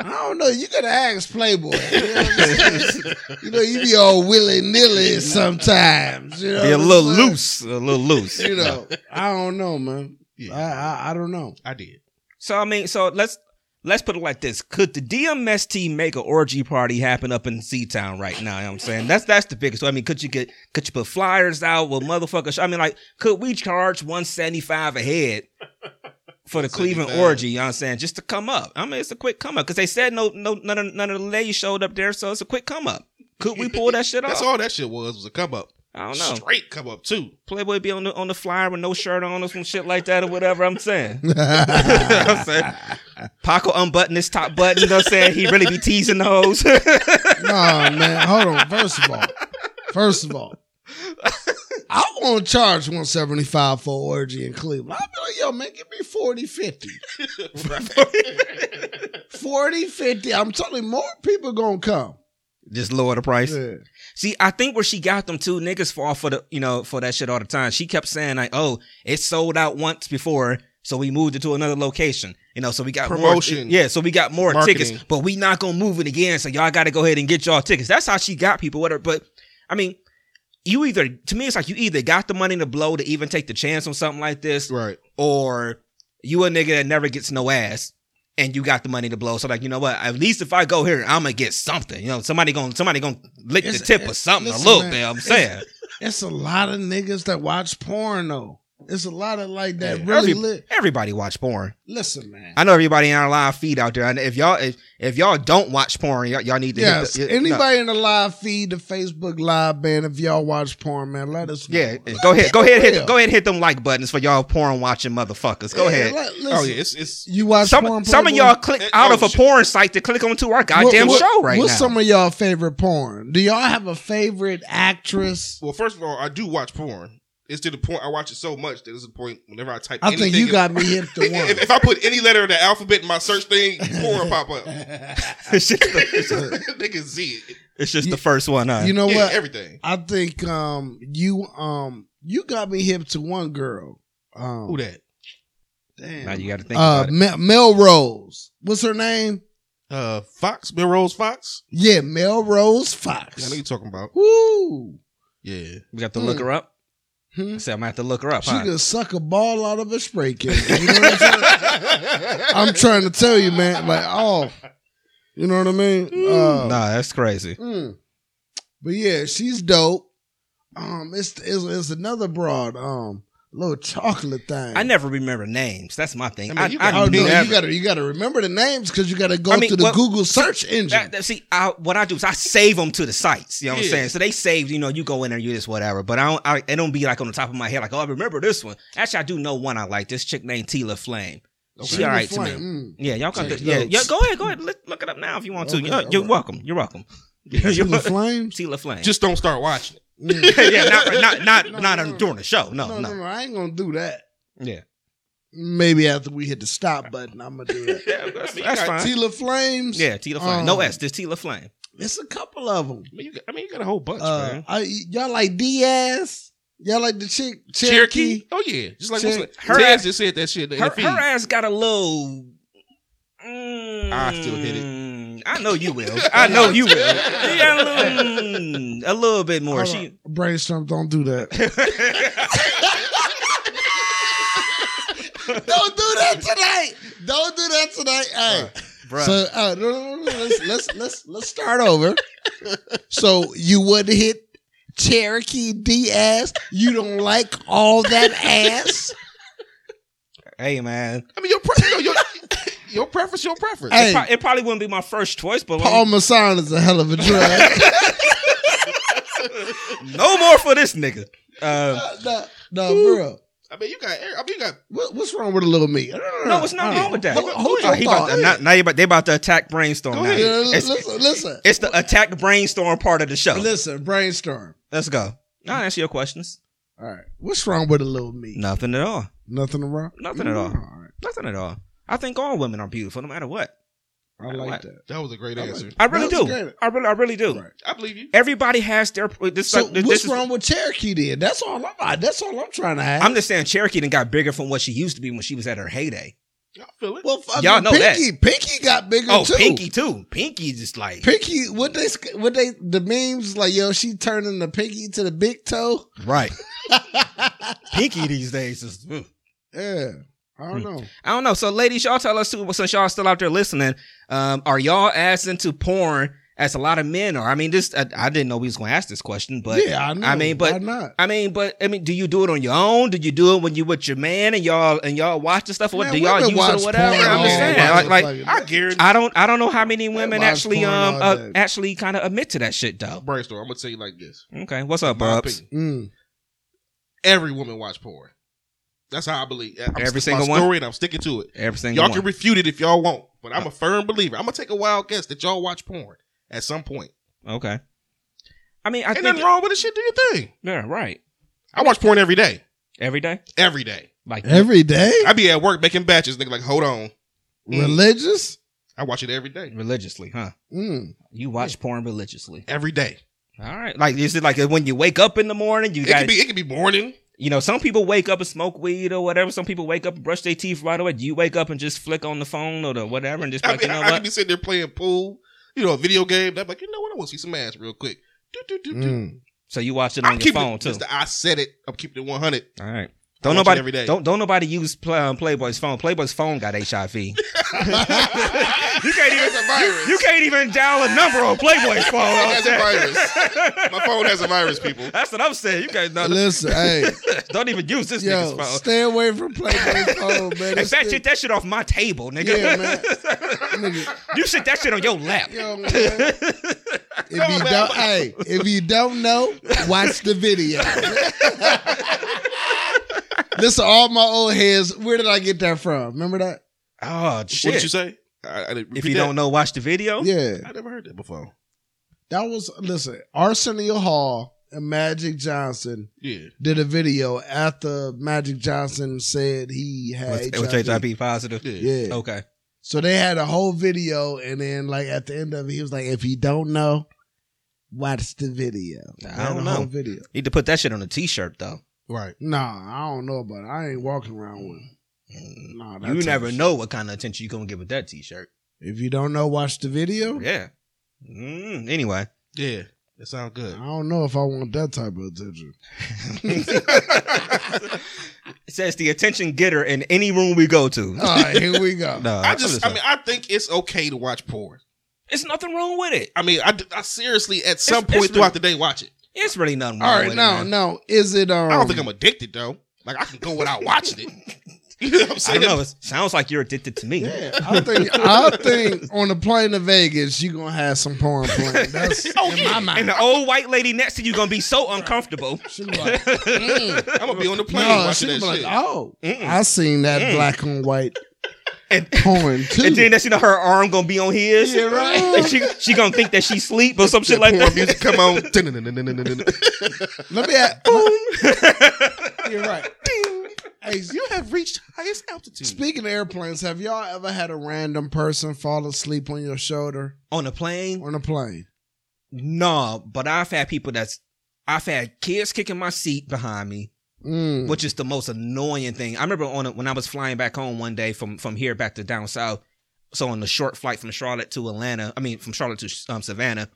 I don't know. You gotta ask Playboy. You know, what I'm saying? you, know you be all willy nilly sometimes. You know, be a little saying? loose, a little loose. You know, I don't know, man. yeah. I, I I don't know. I did. So I mean, so let's let's put it like this: Could the DMST make an orgy party happen up in Z Town right now? You know what I'm saying that's that's the biggest. I mean, could you get could you put flyers out with motherfuckers? I mean, like, could we charge 175 a head for the Cleveland orgy? You know what I'm saying just to come up? I mean, it's a quick come up because they said no no none of, none of the ladies showed up there, so it's a quick come up. Could we pull that shit off? That's all that shit was was a come up. I don't know. Straight come up too. Playboy be on the on the flyer with no shirt on or some shit like that or whatever. I'm saying. You know what I'm saying? Paco unbutton his top button, you know what I'm saying? He really be teasing the hoes. Nah, man. Hold on. First of all, first of all, I won't charge 175 for orgy in Cleveland. I'll be like, yo, man, give me 40, 50. 40, 50. I'm telling you, more people gonna come. Just lower the price. Yeah. See, I think where she got them two niggas fall for the you know for that shit all the time. She kept saying like, "Oh, it sold out once before, so we moved it to another location." You know, so we got Promotion. More, yeah, so we got more Marketing. tickets, but we not gonna move it again. So y'all got to go ahead and get y'all tickets. That's how she got people Whatever. But I mean, you either to me it's like you either got the money to blow to even take the chance on something like this, Right. or you a nigga that never gets no ass and you got the money to blow. So like, you know what? At least if I go here, I'm gonna get something. You know, somebody gonna somebody gonna lick the tip or something listen, a little man, bit. I'm it's- saying. It's a lot of niggas that watch porn though. It's a lot of like that Yeah. really Every- lit. Everybody watch porn. Listen, man. I know everybody in our live feed out there. And if y'all if, if y'all don't watch porn, y'all, y'all need to Yes. hit the, no. Anybody in the live feed, the Facebook live man, if y'all watch porn, man, let us know. Yeah, go ahead, go ahead, hit, go ahead, hit them like buttons for y'all porn watching motherfuckers. Go Yeah, ahead. let- oh, listen, Oh yeah, it's it's You watch Some porn? some of y'all click out oh, of a shit. porn site to click onto our goddamn What- what- show right What's now. What's some of y'all favorite porn? Do y'all have a favorite actress? well. First of all, I do watch porn. It's to the point I watch it so much that it's the point whenever I type. I think you in- got me hip to one. If, if I put any letter of the alphabet in my search thing, porn pop up. it's just the, they can see it. it's just You- the first one. Huh? you know yeah, what? everything. I think um you um you got me hip to one girl. Um, Who that? Damn. now you got to think uh, about it. Mel- Melrose. What's her name? Uh, Fox, Melrose Fox. Yeah, Melrose Yeah, I Fox. know you talking about. Woo. Yeah, We got to look her up. Hmm? I said I'm gonna have to look her up. She huh? could suck a ball out of a spray can. You know what I'm saying? I'm trying to tell you, man. Like, oh, you know what I mean? Uh, Nah, that's crazy. mm. But yeah, she's dope. Um, it's, it's it's another broad, um, little chocolate thing. I never remember names. That's my thing. I I, mean, you I, got- Oh no, you gotta you gotta remember the names because you gotta go I mean, to the well, Google search engine. That, that- see, I, what I do is I save them to the sites. You know what I'm saying? So they save. You know, you go in there, you just whatever. But I don't. I, it don't be like on the top of my head. Like, oh, I remember this one. Actually, I do know one I like. This chick named Tila Flame. She Tila all right to me. Mm. Yeah, y'all can. Take Yeah, yeah. Go ahead, go ahead. Look, look it up now if you want to. You're, all you're right. welcome. You're welcome. Tila Flame. Tila Flame. just don't start watching it. Mm. yeah, not not not No, not no, on- no. during the show. No, no, no. no, no, I ain't gonna do that. Yeah, Maybe after we hit the stop button, I'm gonna do that. yeah, that's, you that's got fine. Tila Flames. Yeah, Tila Flame. no Um, S. Just Tila Flame. it's a couple of them. I mean, you got, I mean, you got a whole bunch, Uh, man. I, y'all like Diaz? Y'all like the chick Cherokee. Cherokee? Oh yeah, just like Cher- what's her her ass- just said that shit. in Her, her ass got a little. Mm, I still hit it. I know you will. I know you will. Yeah, a little, mm, a little bit more. Hold She. on. Brainstorm, don't do that. don't do that tonight. Don't do that tonight. Hey. Bruh. So uh, no, no, no, no, let's let's let's let's start over. So you wouldn't hit Cherokee D ass. You don't like all that ass. hey man, I mean, your pre- you know, your, your preference, your preference. Hey. it, pro- it probably wouldn't be my first choice, but Paul Masson is a hell of a drug. no more for this nigga. Um, no, no, bro. I mean, you got. I mean, you got. What, what's wrong with a little meat? no, it's not Uh, wrong with that. Hold, hold Oh, your about thought. to, now, now you about, they about to attack brainstorm. Go now. ahead. It's, listen, listen, it's the attack brainstorm part of the show. listen. Brainstorm. Let's go. I'll answer your questions. All right. What's wrong with a little meat? Nothing at all. Nothing wrong. Nothing at all. All right. Nothing at all. I think all women are beautiful, no matter what. I like What? that. That was a great I answer. it. I really do. great. I really, I really do. Right. I believe you. Everybody has their. This, So like, this what's is- wrong with Cherokee then? That's all I'm. That's all I'm trying to ask. I'm just saying Cherokee done got bigger from what she used to be when she was at her heyday. I feel it. well, I Y'all mean, know that. Pinky, Pinky got bigger Oh, too. Pinky too. Pinky just like Pinky, what they, what they, the memes like, yo, she turning the pinky to the big toe. right. Pinky these days is. ugh. Yeah, I Hmm. don't know. I don't know. So, ladies, y'all tell us too. Since y'all still out there listening, um, are y'all as into porn as a lot of men are? I mean, this I, I didn't know we was going to ask this question, but yeah, I know. I mean, but why not? I mean, but I mean, do you do it on your own? Do you do it when you with your man and y'all and y'all watch the stuff? Or Man, do y'all women use it or whatever? I'm just saying, like, like I guarantee. I don't I don't know how many women actually um uh, actually kind of admit to that shit though. brainstorm. I'm gonna tell you like this. Okay, what's up, My Bubs? Mm. Every woman watch porn. That's how I believe. I'm Every single my one? story, and I'm sticking to it. Every single Y'all one. can refute it if y'all want, but I'm a firm believer. I'm gonna take a wild guess that y'all watch porn at some point. okay. I mean, I Ain't think nothing wrong with it. Shit, do your thing. yeah, right. I watch porn every day. Every day, Every day. like Every day, I be at work making batches. Nigga, like, hold on. Mm. religious. I watch it every day. religiously, huh? Mm. You watch porn religiously. Every day. All right. Like is it like when you wake up in the morning, you It got could be. It could be morning. You know, some people wake up and smoke weed or whatever. Some people wake up and brush their teeth right away. Do you wake up and just flick on the phone or the whatever and just be I, like, mean, you know I, I what? could be sitting there playing pool. You know, a video game. I'm like, you know what? I want to see some ass real quick. Do, do, do, do. Mm. So you watch it on I'm your phone it, too. Mr. I said it. I'm keeping it 100. All right. I Don't nobody every day. don't don't nobody use Play, um, Playboy's phone. Playboy's phone got HIV. you can't even It's a virus. you can't even dial a number on Playboy's phone. It has a virus. My phone has a virus, people. That's what I'm saying. You guys don't, Listen, hey, don't even use this yo, nigga's phone. stay away from Playboy's phone, man. In This fact, thing- get that shit off my table, nigga. Yeah, man. Nigga, you sit that shit on your lap. yo, man. If you don't, hey, if you don't know, watch the video. Listen, all my old heads. Where did I get that from? Remember that? Oh shit! What did you say? I, I didn't If you that. don't know, watch the video. Yeah, I never heard that before. that was. Listen, Arsenio Hall and Magic Johnson Yeah. did a video after Magic Johnson said he had Was, was HIV. HIV positive? Yeah. Yeah. Okay. So they had a whole video, and then like at the end of it, he was like, "If you don't know, watch the video." I They don't a whole know. video. Need to put that shit on a t-shirt though. Right. Nah, I don't know about it. I ain't walking around with. Mm. Nah, You type never of know what kind of attention you gonna get with that t-shirt. If you don't know, watch the video. Yeah. Mm, anyway, Yeah. That sounds good. I don't know if I want that type of attention. it says the attention getter in any room we go to. All right, here we go. no, I just, I mean, I think it's okay to watch porn. it's nothing wrong with it. I mean, I, I seriously, at some It's- point it's throughout the day, watch it. It's really nothing All right, with no, it. man. no. Is it? Um, I don't think I'm addicted though. Like I can go without watching it. You know what I'm I saying? don't know. It sounds like you're addicted to me. Yeah, I think I think on the plane to Vegas, you're gonna have some porn playing. That's Oh, in yeah. my mind. And the old white lady next to you gonna be so uncomfortable. She be like, mm. I'm gonna be on the plane no, watching she that be like, shit. oh, Mm-mm. I seen that Mm. black and white And, porn too. and then that's you know her arm gonna be on his. Yeah, right. And she she gonna think that she sleep or some shit like porn that. music come on. Let me ask. Boom. You're right. Hey, you have reached highest altitude. speaking of airplanes, have y'all ever had a random person fall asleep on your shoulder on a plane? on a plane? No, but I've had people that's I've had kids kicking my seat behind me, Mm. which is the most annoying thing. I remember on a, when I was flying back home one day from from here back to down south. So on the short flight from Charlotte to Atlanta, I mean from Charlotte to um, Savannah.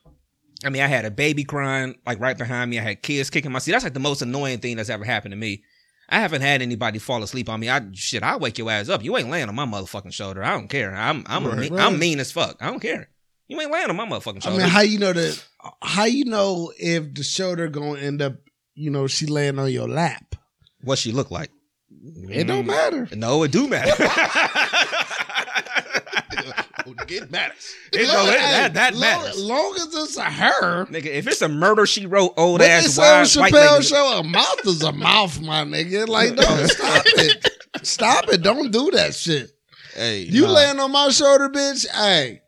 I mean, I had a baby crying like right behind me. I had kids kicking my seat. That's like the most annoying thing that's ever happened to me. I haven't had anybody fall asleep on me. I shit, I'll wake your ass up. You ain't laying on my motherfucking shoulder. I don't care. I'm I'm Right. mean, Right. I'm mean as fuck. I don't care. You ain't laying on my motherfucking shoulder. I mean, how you know that? How you know if the shoulder gonna end up? You know, she laying on your lap. what she look like? It don't matter. No, it do matter. It matters. It- no, it- that that long, matters. Long as it's a her. Nigga, if it's a murder she wrote old But ass wise white Chappelle lady, show. A mouth is a mouth, my nigga. Like, no, stop it. Stop it. Don't do that shit. Hey, You nah. laying on my shoulder, bitch. Hey,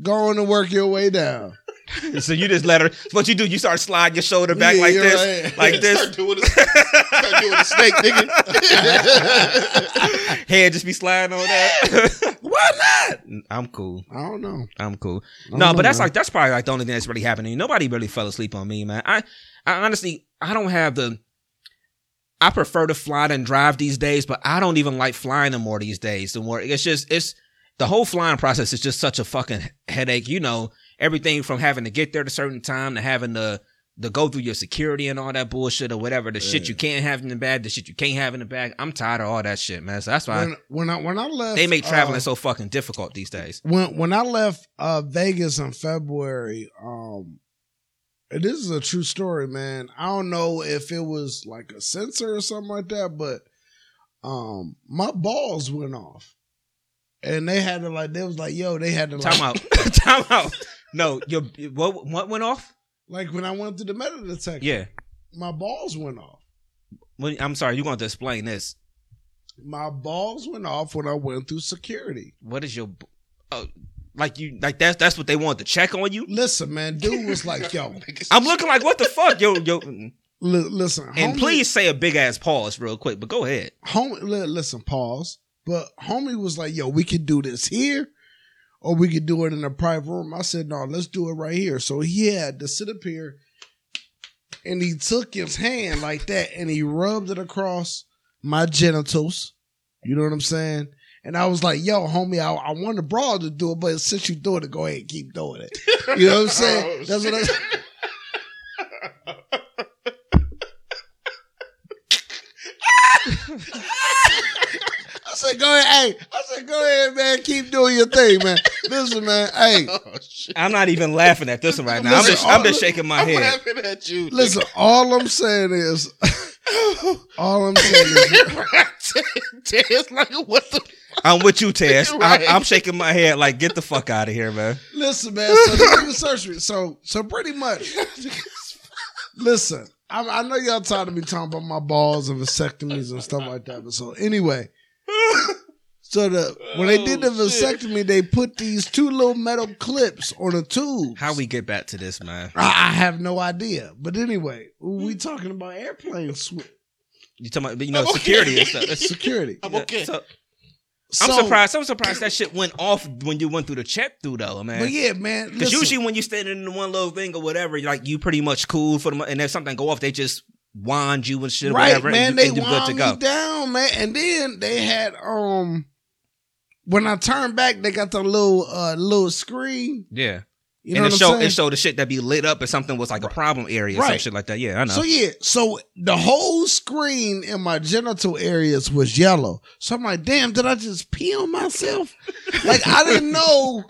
going to work your way down. so you just let her. What you do? You start sliding your shoulder back Yeah, like this, right. like Start this. doing the, start doing the snake, nigga. Head just be sliding on that. Why not? I'm cool. I don't know. I'm cool. No, know, but that's man. like that's probably like the only thing that's really happening. Nobody really fell asleep on me, man. I, I honestly, I don't have the. I prefer to fly than drive these days, but I don't even like flying anymore these days. The more it's just it's the whole flying process is just such a fucking headache. You know, everything from having to get there at a certain time to having to to go through your security and all that bullshit or whatever. The shit you can't have in the bag, the shit you can't have in the bag. I'm tired of all that shit, man. So that's why When, when I when I left, they make traveling uh, so fucking difficult these days. when when I left uh, Vegas in February, um, and this is a true story, man. I don't know if it was like a sensor or something like that, but um, my balls went off, and they had to like they was like, yo, they had to like, Time out. Time out. No, your what what went off? like when I went through the metal detector, Yeah. my balls went off. Well, I'm sorry, you're going to explain this. My balls went off when I went through security. What is your oh, like you like that's that's what they want to check on you? Listen, man, dude was like, yo, I'm looking like what the fuck, yo yo. And li- listen, homie- And please say a big ass pause real quick, but go ahead. homie, li- listen, pause. But homie was like, yo, we can do this here or we could do it in a private room. I said, no, let's do it right here. So he had to sit up here and he took his hand like that and he rubbed it across my genitals. You know what I'm saying? And I was like, yo, homie, I, I want the bra to do it, but since you do it, go ahead and keep doing it. You know what I'm saying? oh, That's what I said. I said, go ahead. Hey, I said, go ahead, man. Keep doing your thing, man. Listen, man. Hey, Oh shit! I'm not even laughing at this one right now. I'm Listen, just, I'm just shaking my I'm head. laughing at you. listen. All I'm saying is, all I'm saying is, Ted's like, what the? I'm with you, Tess. Right. I'm, I'm shaking my head like, get the fuck out of here, man. listen, man. So the nigga search me. So, so pretty much, listen. I, I know y'all tired of me talking about my balls and vasectomies and stuff like that. But so anyway, so the when they did the Oh, shit. vasectomy, they put these two little metal clips on a tube. How we get back to this, man? I, I have no idea. But anyway, we talking about airplane sw- You talking about, you know, I'm okay. security and stuff. That's- security. I'm okay. So, So- I'm surprised. I'm surprised that shit went off when you went through the check through though, man. But yeah, man. Because usually when you standing in the one little thing or whatever, like you pretty much cool for the mo- and if something go off, they just wand you and shit right, whatever, man, and, they and you good to me go. down, man. And then they had um, when I turned back, they got the little uh little screen. Yeah, You know and it showed saying? it showed the shit that be lit up if something was like a problem area or some Right. shit like that. Yeah, I know. So yeah, so the whole screen in my genital areas was yellow. So I'm like, damn, did I just pee on myself? like I didn't know.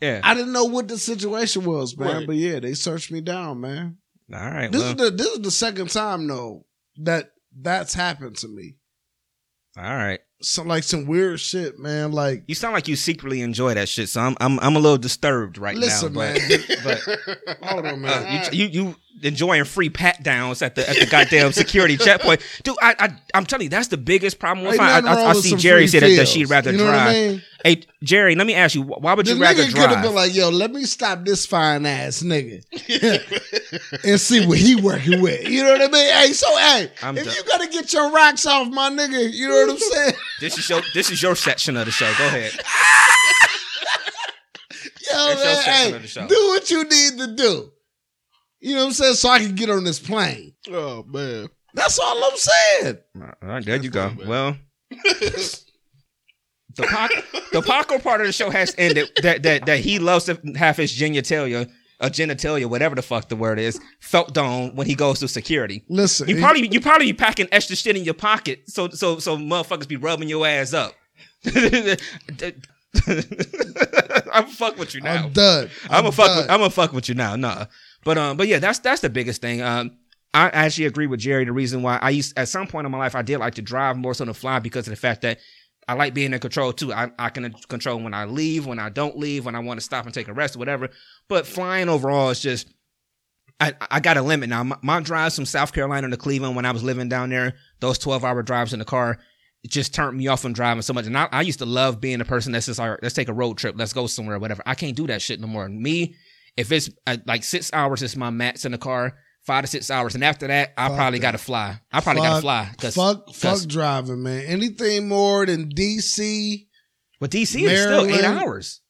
yeah. I didn't know what the situation was, man. Right. But yeah, they searched me down, man. All right. This Well, is the this is the second time though that that's happened to me. all right. Some like some weird shit, man. Like You sound like you secretly enjoy that shit, so I'm I'm I'm a little disturbed right listen, now. man. But but Hold on, uh, man. you, you you enjoying free pat downs at the at the goddamn security checkpoint, dude. I, I I'm telling you, that's the biggest problem with Ain't. I, I, I see Jerry say that, that she'd rather you know drive. I mean? Hey Jerry, let me ask you, why would The you rather nigga could have been like, "Yo, let me stop this fine ass nigga and see what he working with." You know what I mean? Hey, so hey, I'm if done. you gotta get your rocks off, my nigga, you know what I'm saying? this is your this is your section of the show. Go ahead. Yo, your man, section hey, of the show. do what you need to do. You know what I'm saying? So I can get on this plane. oh man. That's all I'm saying. All right, there you go. funny. Well, the Paco, the Paco part of the show has ended. That that that he loves to have his genitalia, a genitalia, whatever the fuck the word is, felt on when he goes through security. Listen, You probably you probably be packing extra shit in your pocket, so so so motherfuckers be rubbing your ass up. I'm fuck with you now. I'm done. I'm gonna fuck. done. With, I'm gonna fuck with you now. Nah, but um, but yeah, that's that's the biggest thing. Um, I actually agree with Jerry. The reason why I used at some point in my life I did like to drive more so than fly because of the fact that I like being in control too. I, I can control when I leave, when I don't leave, when I want to stop and take a rest or whatever. But flying overall is just. I, I got a limit now. My, my drives from South Carolina to Cleveland when I was living down there, those 12 hour drives in the car, just turned me off from driving so much. And I, I used to love being a person that's just like, let's take a road trip, let's go somewhere, whatever. I can't do that shit no more. Me, if it's uh, like six hours, is my max in the car, five to six hours, and after that, I Fuck probably got to fly. I probably got to fly because fuck, fuck 'cause- driving, man. Anything more than DC, but DC is still eight hours.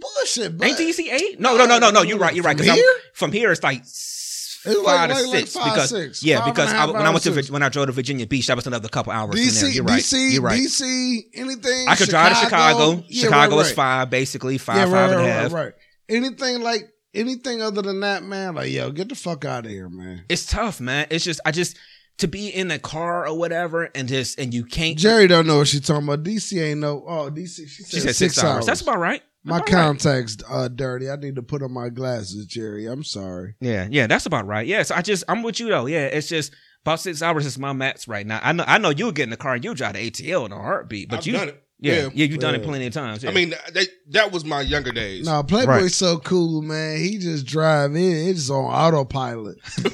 bullshit. But Ain't DC eight? No, no, no, no, no. You're right. You're right. 'cause here? from here, it's like It's like- five to like- like six five, because six. yeah, Five because I, when I went to six. Vir- when I drove to Virginia Beach, that was another couple hours from there. DC, You're right. DC, You're right. DC, anything. I could drive to Chicago. Yeah, Chicago right, is right. five, basically five, Yeah, five right, and a right, half. right, right. Anything like anything other than that, man. Like, yo, get the fuck out of here, man. It's tough, man. It's just I just to be in the car or whatever and just and you can't. Jerry don't know what she's talking about. DC ain't no. Oh, DC. She said, she said six, hours. That's about right. my About right. contacts uh dirty. I need to put on my glasses, Jerry. I'm sorry. Yeah, yeah, that's about right. Yeah, so I just I'm with you though. Yeah, it's just about six hours is my max right now. I know I know you'll get in the car and you'll drive the ATL in a heartbeat, but I've you done it. Yeah, Yeah. yeah, you've done it plenty of times. yeah. I mean, that, that was my younger days. No, Playboy's Right. so cool, man. He just drive in. It's on autopilot.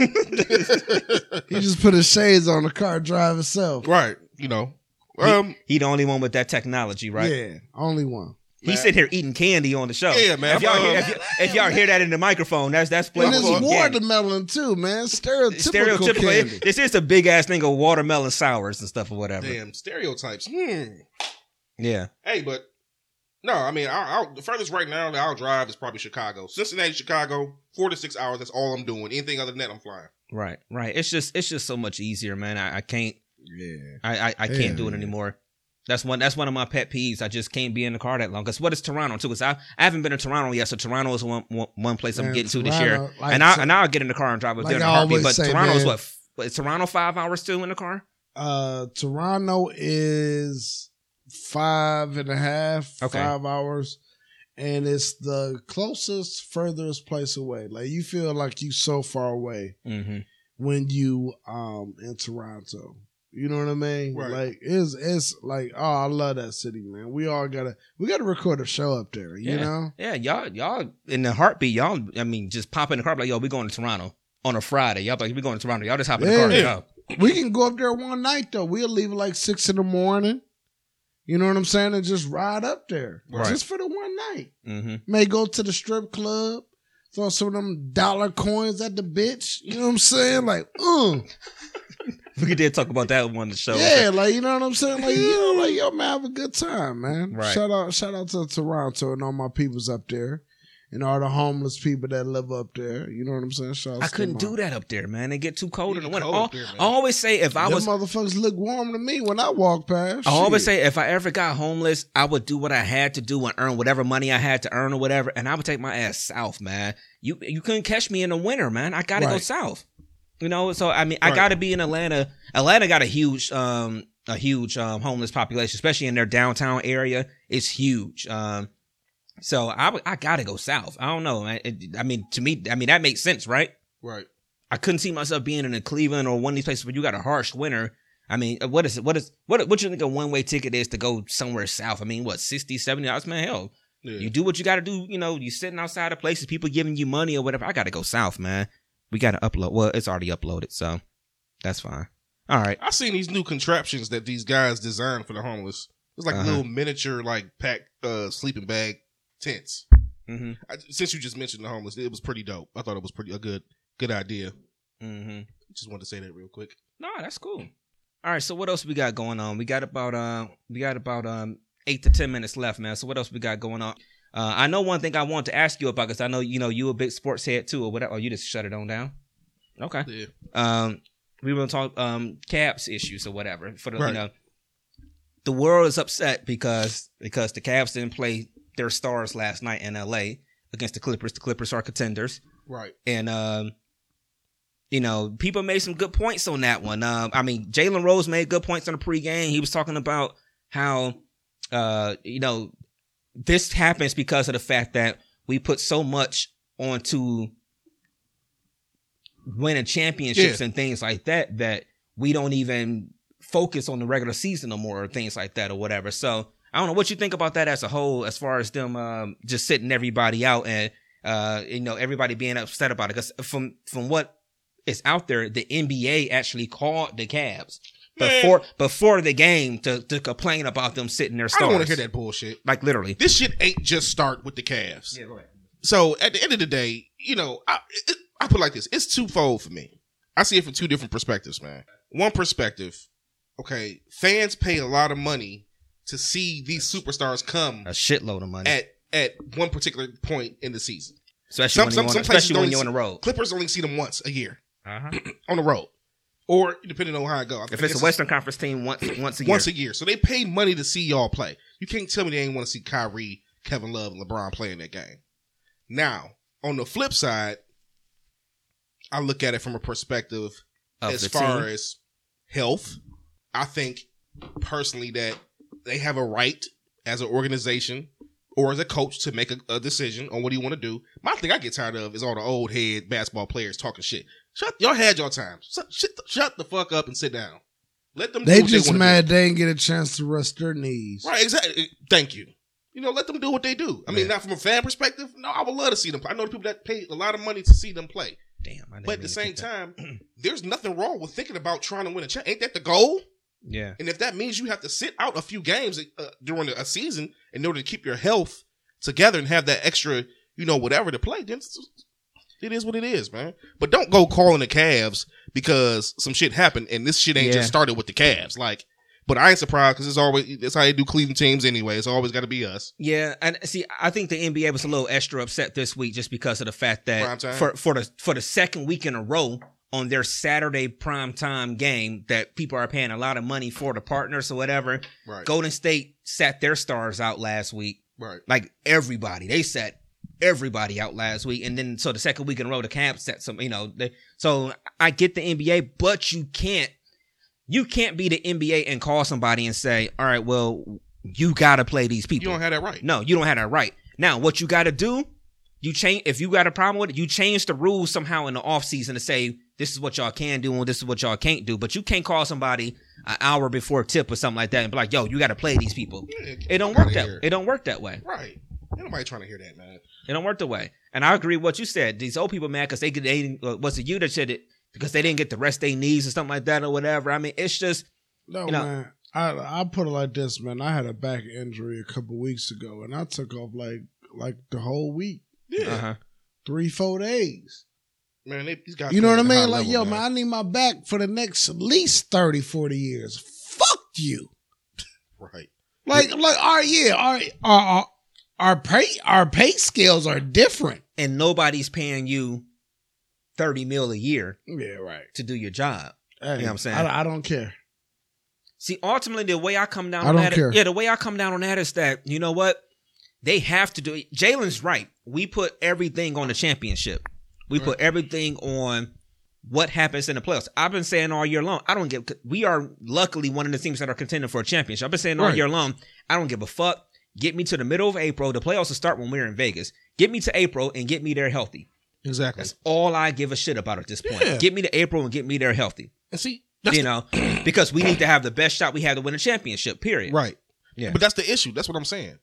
he just put his shades on the car, drive itself. Right. You know. Um. he the only one with that technology, right? Yeah, only one. He sit here eating candy on the show. Yeah, man. If y'all, Um, hear, if, y- if y'all hear that in the microphone, that's that's And Playboy it's eating candy. watermelon too, man. Stereotypical, Stereotypical. candy. This is a big ass thing of watermelon sours and stuff or whatever. Damn stereotypes. Hmm. Yeah. Hey, but no, I mean, I'll, I'll, the furthest right now that I'll drive is probably Chicago, Cincinnati, Chicago, four to six hours. That's all I'm doing. Anything other than that, I'm flying. Right. Right. It's just it's just so much easier, man. I, I can't Yeah. I I, I can't Yeah, do it anymore. That's one. That's one of my pet peeves. I just can't be in the car that long. Cause what is Toronto too? Cause I, I haven't been to Toronto yet. So Toronto is one one, one place I'm Man, getting to this year. Like, and I so- and I'll get in the car and drive up like there in a I heartbeat. But say, Toronto's man- what? f- Is Toronto five hours still in the car? Uh, Toronto is five and a half, Okay. five hours, and it's the closest, furthest place away. Like you feel like you so far away Mm-hmm. when you um in Toronto. You know what I mean? Right. Like it's it's like oh I love that city, man. We all gotta we gotta record a show up there. You Yeah. know? Yeah, y'all, y'all in the heartbeat, y'all. I mean, just pop in the car, like, yo, we going to Toronto on a Friday. Y'all like, we going to Toronto. Y'all just hop in the car and Yeah. We can go up there one night though. We'll leave at like six in the morning. You know what I'm saying? And just ride up there. Right. Just for the one night. Mm-hmm. May go to the strip club, throw some of them dollar coins at the bitch. You know what I'm saying? Like, uh. We did talk about that one on the show. Yeah, like you know what I'm saying? Like, you know, like yo, man, have a good time, man. Right. Shout out shout out to Toronto and all my peoples up there. And all the homeless people that live up there. You know what I'm saying? Shout I couldn't do that up there, man. It get too cold in the winter. Al- I always say if I Them was motherfuckers look warm to me when I walk past. I always say if I ever got homeless, I would do what I had to do and earn whatever money I had to earn or whatever, and I would take my ass south, man. You you couldn't catch me in the winter, man. I gotta go south. You know, so I mean, I Right. gotta be in Atlanta. Atlanta got a huge um a huge um homeless population, especially in their downtown area. It's huge. Um, so I I gotta go south. I don't know. It, I mean, to me, I mean that makes sense, right? Right. I couldn't see myself being in a Cleveland or one of these places where you got a harsh winter. I mean, uh, what is it? What is what? What you think a one way ticket is to go somewhere south? I mean, what 60 70 dollars? Man, hell, Yeah. you do what you got to do. You know, you sitting outside of places, people giving you money or whatever. I got to go south, man. We got to upload. Well, it's already uploaded, so that's fine. All right. I seen these new contraptions that these guys designed for the homeless. It's like Uh-huh. little miniature, like pack uh, sleeping bag tents. Mm-hmm. I, since you just mentioned the homeless, it was pretty dope. I thought it was pretty a good good idea. Mm-hmm. Just wanted to say that real quick. No, that's cool. All right. So what else we got going on? We got about uh, we got about um eight to ten minutes left, man. So what else we got going on? Uh, I know one thing I want to ask you about because I know you know you a big sports head too, or whatever. Or you just shut it on down. Okay. Yeah. Um, we will talk um Cavs issues or whatever for the you know. The world is upset because because the Cavs didn't play their stars last night in L.A. against the Clippers. The Clippers are contenders Right. and um, you know, people made some good points on that one. Um, I mean, Jalen Rose made good points on the pregame. He was talking about how, uh, you know, this happens because of the fact that we put so much onto winning championships Yeah. and things like that that we don't even focus on the regular season no more or things like that or whatever. So I don't know what you think about that as a whole, as far as them um, just sitting everybody out and uh, you know everybody being upset about it. Because from from what is out there, the NBA actually called the Cavs before before the game to to complain about them sitting their I stars. don't want to hear that bullshit. Like literally. This shit ain't just start with the Cavs. Yeah, go ahead. So at the end of the day, you know, I, it, I put it like this: it's twofold for me. I see it from two different perspectives, man. One perspective, okay, fans pay a lot of money to see these superstars come A shitload of money, at at one particular point in the season. especially some- when some- on, some places especially when you're on the road. Clippers only see them once a year Uh-huh. on the road, or depending on how it goes. If it's a Western Conference team, once once a year. once a year, so they pay money to see y'all play. You can't tell me they ain't want to see Kyrie, Kevin Love, and LeBron play in that game. Now, on the flip side, I look at it from a perspective of as far team. as health. I think personally that they have a right as an organization or as a coach to make a, a decision on what do you want to do. My thing I get tired of is all the old head basketball players talking shit. Shut y'all had your time. Shut, shut, the- shut the fuck up and sit down. Let them. do They what just wanna do. mad they didn't get a chance to rest their knees. Right, exactly. Thank you. You know, let them do what they do. I mean, Yeah. not from a fan perspective. No, I would love to see them. play. I know the people that pay a lot of money to see them play. Damn, I didn't But at the same time, there's nothing wrong with thinking about trying to win a champ. Ain't that the goal? Yeah, And if that means you have to sit out a few games uh, during a season in order to keep your health together and have that extra, you know, whatever to play, then it's- what it is, man. But don't go calling the Cavs because some shit happened and this shit ain't Yeah. just started with the Cavs. Like, but I ain't surprised because it's always that's how they do Cleveland teams anyway. It's always got to be us. yeah. And see, I think the NBA was a little extra upset this week just because of the fact that for for the for the second week in a row on their Saturday prime time game that people are paying a lot of money for the partners or whatever. Right. Golden State sat their stars out last week. Right. Like everybody, they sat everybody out last week, and then so the second week in a row, the Cavs set some. You know, they, so I get the NBA, but you can't You can't be the NBA and call somebody and say, "All right, well, you got to play these people." You don't have that right. no, you don't have that right. Now, what you got to do, you change. If you got a problem with it, you change the rules somehow in the off season to say this is what y'all can do and this is what y'all can't do. But you can't call somebody an hour before tip or something like that and be like, "Yo, you got to play these people." Yeah, It don't work that. here. It don't work that way. Right. Ain't nobody trying to hear that, man. It don't work the way. And I agree with what you said. These old people mad because they get they uh, was it you that said it because they didn't get the rest they needs or something like that or whatever. I mean, it's just No You know- man, I I put it like this, man. I had a back injury a couple weeks ago, and I took off like like the whole week, Yeah. uh-huh. three four days. Man, they, these guys. You know what I playing at a mean? Like, level, yo, man, I need my back for the next at least 30, 40 years. Fuck you. Right. Like, like, our yeah, our our our, our pay our pay scales are different. and nobody's paying you thirty mil a year Yeah, right. to do your job. Hey, you know what I'm saying? I, I don't care. See, ultimately, the way I come down I on don't that, care. yeah, the way I come down on that is that you know what they have to do. it. Jalen's right. We put everything on the championship. We put mm-hmm. everything on what happens in the playoffs. I've been saying all year long. I don't give. We are luckily one of the teams that are contending for a championship. I've been saying all Right. year long. I don't give a fuck. Get me to the middle of April. The playoffs will start when we're in Vegas. Get me to April and get me there healthy. Exactly. That's all I give a shit about at this point. Yeah. Get me to April and get me there healthy. And see, you the- know, because we need to have the best shot we have to win a championship. Period. right. Yeah. But that's the issue. That's what I'm saying.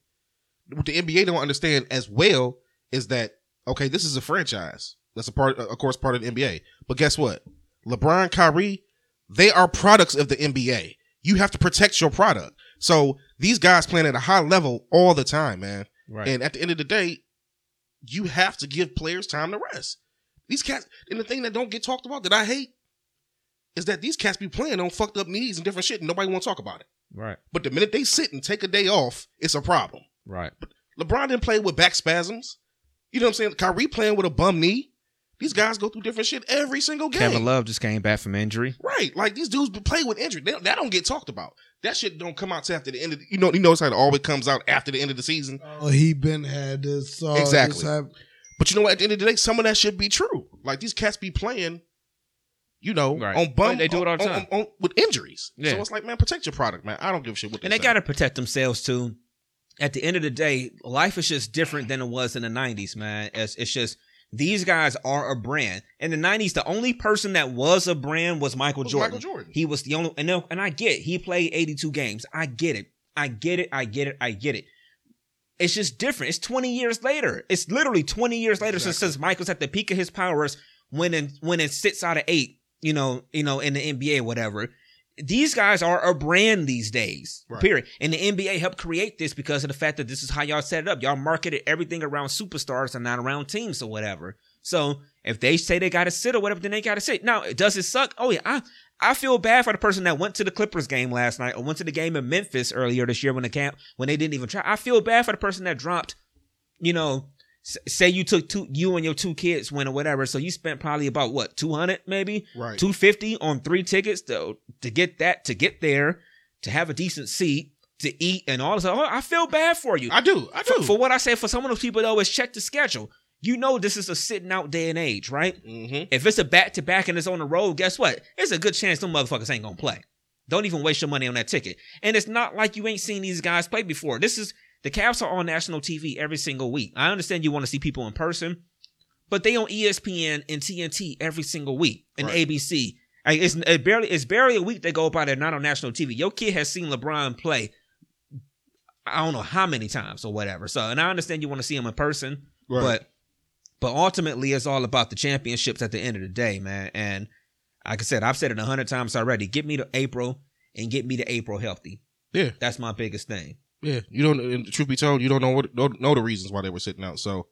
What the NBA don't understand as well is that okay, this is a franchise. That's a part, of course, part of the NBA. But guess what? LeBron, Kyrie, they are products of the NBA. You have to protect your product. So these guys playing at a high level all the time, man. Right. And at the end of the day, you have to give players time to rest. These cats, and the thing that don't get talked about that I hate is that these cats be playing on fucked up knees and different shit, and nobody want to talk about it. right. But the minute they sit and take a day off, it's a problem. Right. But LeBron didn't play with back spasms. You know what I'm saying? Kyrie playing with a bum knee. These guys go through different shit every single game. Kevin Love just came back from injury. Right. Like these dudes play with injury. They, that don't get talked about. That shit don't come out till after the end of the, you know, you notice how it always comes out after the end of the season. Oh, he been had this. Uh, Exactly. this hap- But you know what? At the end of the day, some of that should be true. Like these cats be playing, you know, Right. on bum. They do it all the time. on- on- with injuries. Yeah. So it's like, man, protect your product, man. I don't give a shit what And they say. got to protect themselves too. At the end of the day, life is just different than it was in the 90s, man. It's, it's just these guys are a brand. In the 90s, the only person that was a brand was Michael Was Jordan. Michael Jordan. He was the only, and, and I get it. He played 82 games. I get it. I get it. I get it. I get it. It's just different. It's 20 years later. It's literally 20 years later since, Exactly. since Michael's at the peak of his powers, winning winning six out of eight. You know, you know, in the NBA, whatever. These guys are a brand these days. Right. Period. And the NBA helped create this because of the fact that this is how y'all set it up. Y'all marketed everything around superstars and not around teams or whatever. So if they say they got to sit or whatever, then they got to sit. Now, does it suck? Oh yeah, I I feel bad for the person that went to the Clippers game last night or went to the game in Memphis earlier this year when the camp when they didn't even try. I feel bad for the person that dropped, you know, say you took two you and your two kids went or whatever, so you spent probably about what two hundred maybe Right. two fifty on three tickets to to get that to get there to have a decent seat to eat and all this. Oh, I feel bad for you. I do. I do. For, for what I say, for some of those people though, is check the schedule. You know this is a sitting out day and age, right? mm-hmm. If it's a back to back and it's on the road, guess what? It's a good chance them motherfuckers ain't gonna play. Don't even waste your money on that ticket. And it's not like you ain't seen these guys play before. This is the Cavs are on national TV every single week. I understand you want to see people in person, but they on ESPN and TNT every single week and Right. ABC. It's it barely it's barely a week they go by they're not on national TV. Your kid has seen LeBron play. I don't know how many times or whatever. So, and I understand you want to see him in person, Right. but but ultimately, it's all about the championships at the end of the day, man. And like I said, I've said it a hundred times already. Get me to April and get me to April healthy. Yeah. That's my biggest thing. Yeah, you don't. And truth be told, you don't know what don't know the reasons why they were sitting out. So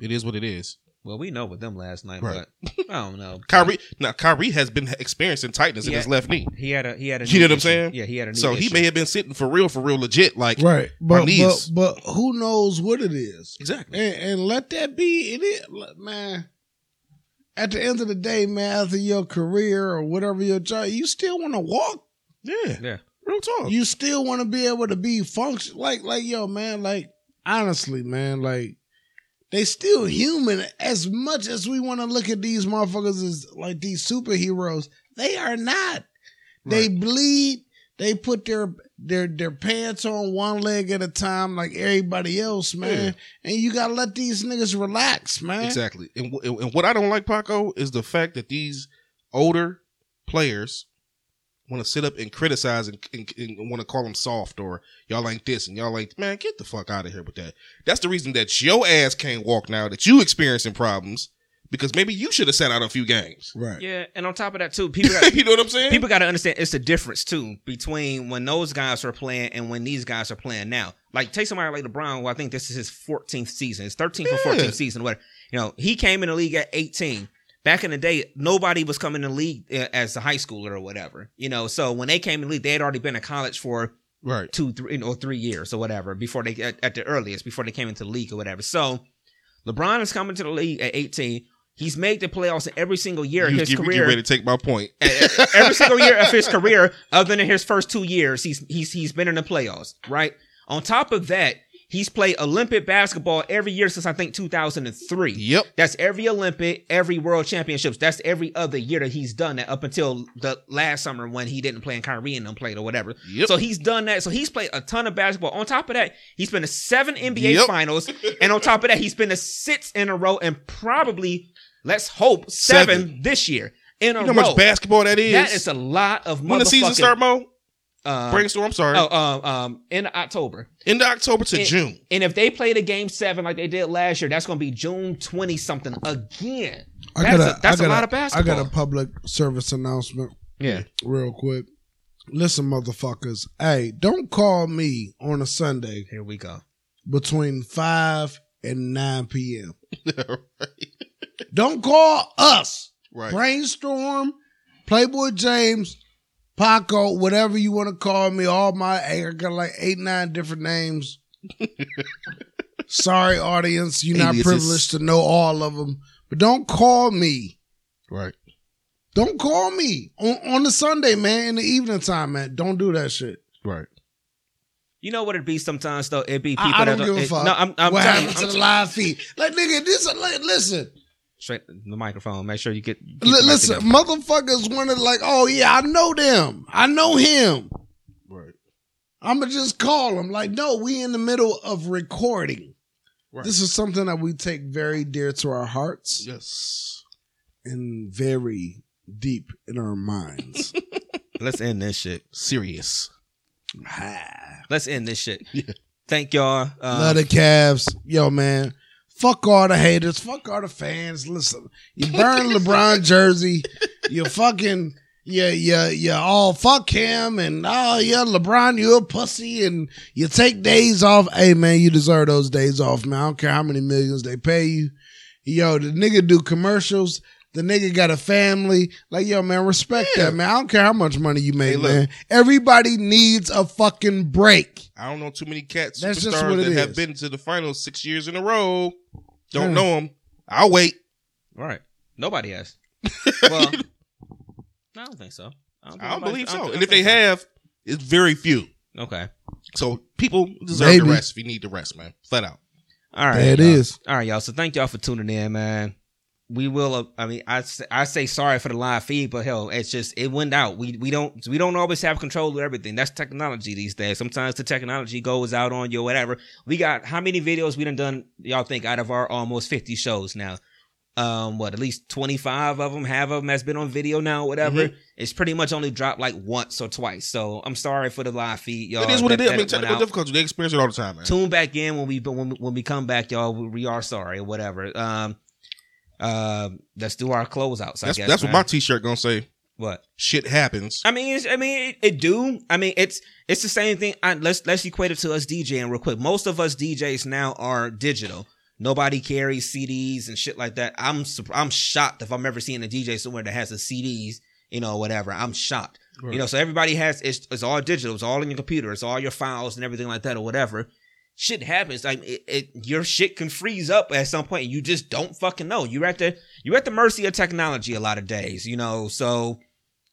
it is what it is. Well, we know with them last night, Right. but I don't know. Kyrie now Kyrie has been experiencing tightness in Yeah. his left knee, he had a he had a. You know what I'm saying? Yeah, he had a. Knee so he may have been sitting for real, for real, legit. Like Right. But, knees. but but who knows what it is? exactly. And, and let that be it is man. At the end of the day, man, after your career or whatever your job, you still want to walk. Yeah, Yeah. Real talk. You still want to be able to be function like like yo, man, like honestly, man, like they still human as much as we want to look at these motherfuckers as like these superheroes. They are not. They bleed. They put their their their pants on one leg at a time, like everybody else, man. And you gotta let these niggas relax, man. Exactly. And, w- and what I don't like, Paco, is the fact that these older players want to sit up and criticize and, and, and want to call them soft or y'all ain't this and y'all ain't man. Get the fuck out of here with that. That's the reason that your ass can't walk now. That you experiencing problems because maybe you should have sat out a few games. Right. Yeah, and on top of that too, people got, you know what I'm saying? people got to understand it's a difference too between when those guys are playing and when these guys are playing now. Like take somebody like LeBron, who I think this is his 14th season, his 13th or 14th season, whatever. You know, he came in the league at 18. Back in the day, nobody was coming to the league uh, as a high schooler or whatever. You know, so when they came to the league, they had already been in college for right. two, three, or three years or whatever before they at, at the earliest before they came into the league or whatever. So LeBron is coming to the league at 18. He's made the playoffs every single year of his get, career. get ready to take my point. every single year of his career, other than his first two years, he's he's he's been in the playoffs, right? On top of that, he's played Olympic basketball every year since I think 2003. Yep. That's every Olympic, every World Championships. That's every other year that he's done that up until the last summer when he didn't play and Kyrie and them played or whatever. Yep. So he's done that. So he's played a ton of basketball. On top of that, he's been to seven NBA Yep. finals. and on top of that, he's been to six in a row and probably, let's hope, seven, Seven. this year in a You know row. how much basketball that is? That is a lot of when the season start, Mo? Uh, Brainstorm, I'm sorry. oh, um, um, in October. End of October to And- June. And if they play the game seven like they did last year, that's going to be June twenty something again. I That's, got a, that's I a got lot of basketball. I got a public service announcement yeah. real quick. Listen, motherfuckers. Hey, don't call me on a Sunday Here we go. between five and nine p.m. right. Don't call us. Right. Brainstorm, Playboy James, Paco, whatever you want to call me. All my I got like eight, nine different names. Sorry, audience, you're not privileged to know all of them. But don't call me. Right. Don't call me on, on the Sunday, man, in the evening time, man. Don't do that shit. Right. You know what it'd be sometimes though? It'd be people I, I that don't give a it- fuck. No, I'm, I'm what happened to I'm the live feed? Like, nigga, this. Like, listen, straight the microphone. Make sure you get. keep li- listen. together. Motherfuckers wanted like, oh yeah, I know them. I know him. Right. I'ma just call him. Like, no, we in the middle of recording. Right. This is something that we take very dear to our hearts Yes. and very deep in our minds. Let's end this shit. Serious. Let's end this shit. Yeah. Thank y'all. Um, Love the Cavs. Yo, man. Fuck all the haters. Fuck all the fans. Listen, you burn LeBron jersey. You fucking yeah, yeah, yeah. All fuck him and oh yeah, LeBron, you a pussy and you take days off. Hey man, you deserve those days off, man. I don't care how many millions they pay you. Yo, the nigga do commercials. The nigga got a family. Like, yo, man, respect Yeah. that, man. I don't care how much money you make, Hey, man. Everybody needs a fucking break. I don't know too many cats That's just superstars what it that have been to the finals six years in a row. Don't Yeah. know them. I'll wait. Right. Nobody has. Well, I don't think so. I don't, think I don't nobody- believe I so. don't And if they so. have, it's very few. okay. So people deserve Maybe. the rest if you need the rest, man. Flat out. All right. There it y'all. is. All right, y'all. So thank y'all for tuning in, man. We will. Uh, I mean, I say, I say sorry for the live feed, but hell, it's just it went out. We we don't we don't always have control of everything. That's technology these days. Sometimes the technology goes out on you, or whatever. We got how many videos we done done? Y'all think out of our almost fifty shows now? Um, what at least twenty five of them, half of them has been on video now, whatever. It's pretty much only dropped like once or twice. So I'm sorry for the live feed, y'all. it is what that- it is. I mean, technical difficulties. They experience it all the time, man. Tune back in when we when we, when we come back, y'all. We, we are sorry or whatever. Um, uh, let's do our closeouts. I That's guess that's what my T-shirt gonna say. what. Shit happens. I mean, it's, I mean, it, it do. I mean, it's it's the same thing. I, let's let's equate it to us DJing real quick. Most of us DJs now are digital. Nobody carries CDs and shit like that. I'm I'm shocked if I'm ever seeing a DJ somewhere that has the CDs, you know, whatever. I'm shocked. Right. You know, so everybody has it's, it's all digital. It's all in your computer. It's all your files and everything like that or whatever. Shit happens. Like it, it your shit can freeze up at some point. You just don't fucking know. You're at the you're at the mercy of technology a lot of days. You know, so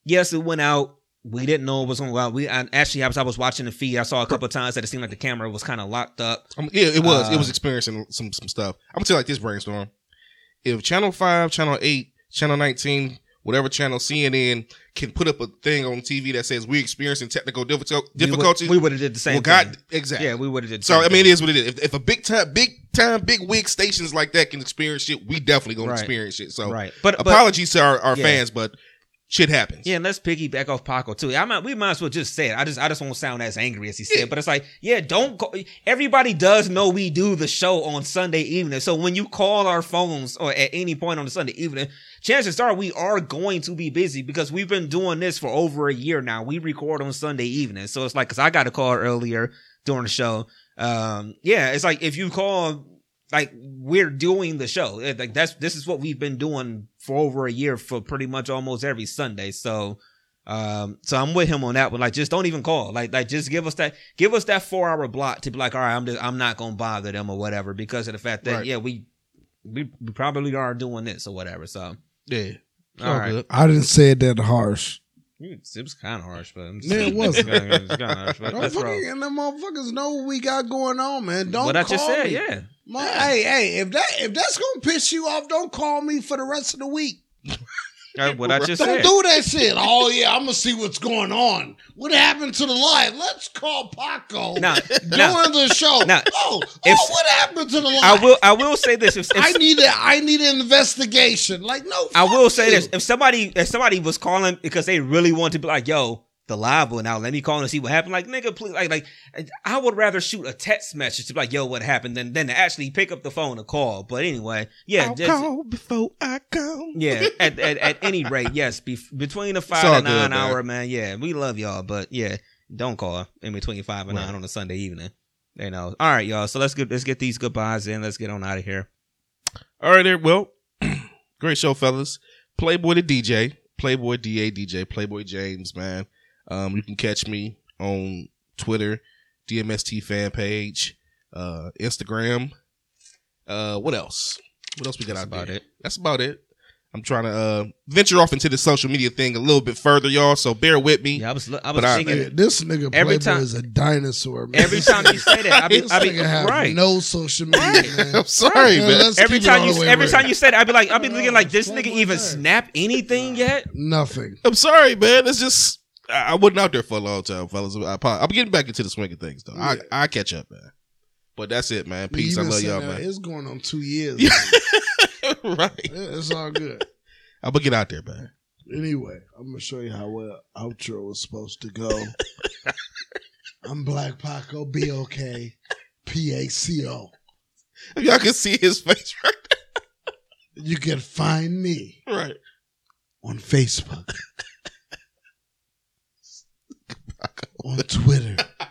yes, it went out. We didn't know it was going to go out. We I, actually, I was, I was watching the feed. I saw a couple of times that it seemed like the camera was kind of locked up. Um, yeah, it was. it Uh, was experiencing some some stuff. I'm gonna tell you like this brainstorm. If Channel Five, Channel Eight, Channel 19 whatever channel CNN can put up a thing on TV that says we're experiencing technical difficul- We would- difficulties. We would have did the same well, God, thing. exactly. Yeah, we would have did. the So I mean, it is what it is. If, if a big time, big time, big wig stations like that can experience shit, we definitely gonna Right. experience it. So right. But, but apologies to our, our Yeah. fans, but shit happens. Yeah, and let's piggyback off Paco too. I might, we might as well just say it. I just I just won't sound as angry as he said, but it's like, yeah, don't. Call, everybody does know we do the show on Sunday evening, so when you call our phones or at any point on the Sunday evening, chances are we are going to be busy because we've been doing this for over a year now. We record on Sunday evening, so it's like because I got a call earlier during the show. Um, yeah, it's like if you call like we're doing the show. Like that's this is what we've been doing for over a year for pretty much almost every Sunday. So um so I'm with him on that one. Like just don't even call. Like like just give us that give us that four hour block to be like, all right, I'm just I'm not gonna bother them or whatever because of the fact that Right. yeah, we we, we probably are doing this or whatever. So Yeah. all right. good. I didn't say it that harsh. It was kind of harsh, but I'm Yeah, it wasn't. Kind of harsh, but Don't fucking, and the motherfuckers know what we got going on, man. Don't What I just said, me. yeah. My, Hey, hey, if that if that's gonna piss you off, don't call me for the rest of the week. What I just Don't said. do that shit. Oh yeah, I'm gonna see what's going on. What happened to the live? Let's call Paco Now, during now, the show. now, oh, oh, if- oh, what happened to the live? I will. I will say this. If, if, I need a, I need an investigation. Like no, I will say you. this: if somebody if somebody was calling because they really want to be like, "Yo, the live one out," let me call and see what happened. Like, nigga, please, like, like, I would rather shoot a text message to be like, "Yo, what happened?" than than to actually pick up the phone and call. But anyway, yeah, I'll just- call before I come. yeah. At, at at any rate, yes, be, between the five all and good, nine man. hour, man. Yeah, we love y'all, but yeah, don't call in between five and Right. nine on a Sunday evening. You know. All right, y'all. So let's get let's get these goodbyes in. Let's get on out of here. All right, there. Well, great show, fellas. Playboy the DJ, Playboy DA DJ, Playboy James, man. Um, you can catch me on Twitter, DMST fan page, uh, Instagram. Uh, what else? What else we got That's out about there? it. That's about it. I'm trying to uh venture off into the social media thing a little bit further, y'all. So bear with me. Yeah, I was I was But I- thinking. Yeah, this nigga Every Playboy time- is a dinosaur. Man. Every time you say that, I be, this I be nigga have right. no social media. Man. I'm sorry, Yeah, man. let's every time you every real. time you said it, I'd be like, I'd be looking like this nigga even snap anything yet? nothing. I'm sorry, man. It's just I, I wasn't out there for a long time, fellas. I, apo- I'm getting back into the swing of things, though. Yeah. I I catch up, man. But that's it, man. Peace. I love y'all, that. man. It's going on two years. Right. Yeah, It's all good. I'm gonna get out there, man. Anyway, I'm gonna show you how well outro was supposed to go. I'm Black Paco, B O K, P A C O. If y'all can see his face right, You can find me right. on Facebook, on Twitter,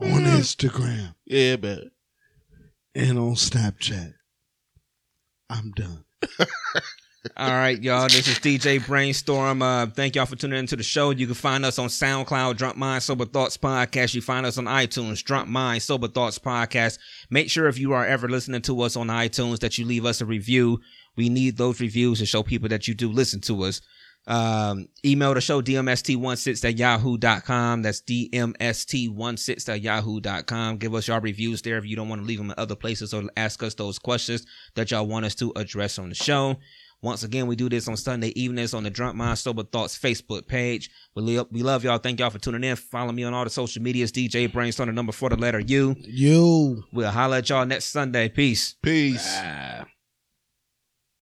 on Instagram, Yeah, but and on Snapchat. I'm done. All right, y'all. This is DJ Brainstorm. Uh, thank y'all for tuning into the show. You can find us on SoundCloud, Drunk Mind Sober Thoughts Podcast. You find us on iTunes, Drunk Mind Sober Thoughts Podcast. Make sure if you are ever listening to us on iTunes that you leave us a review. We need those reviews to show people that you do listen to us. Um, email the show dmst16 at yahoo.com. That's dmst16 at yahoo.com. Give us your reviews there if you don't want to leave them in other places or ask us those questions that y'all want us to address on the show. Once again, we do this on Sunday evenings on the Drunk Mind Sober Thoughts Facebook page. We love, we love y'all. Thank y'all for tuning in. Follow me on all the social medias. DJ Brainstorm, the number for the letter U. You. We'll holler at y'all next Sunday. Peace. Peace. Ah.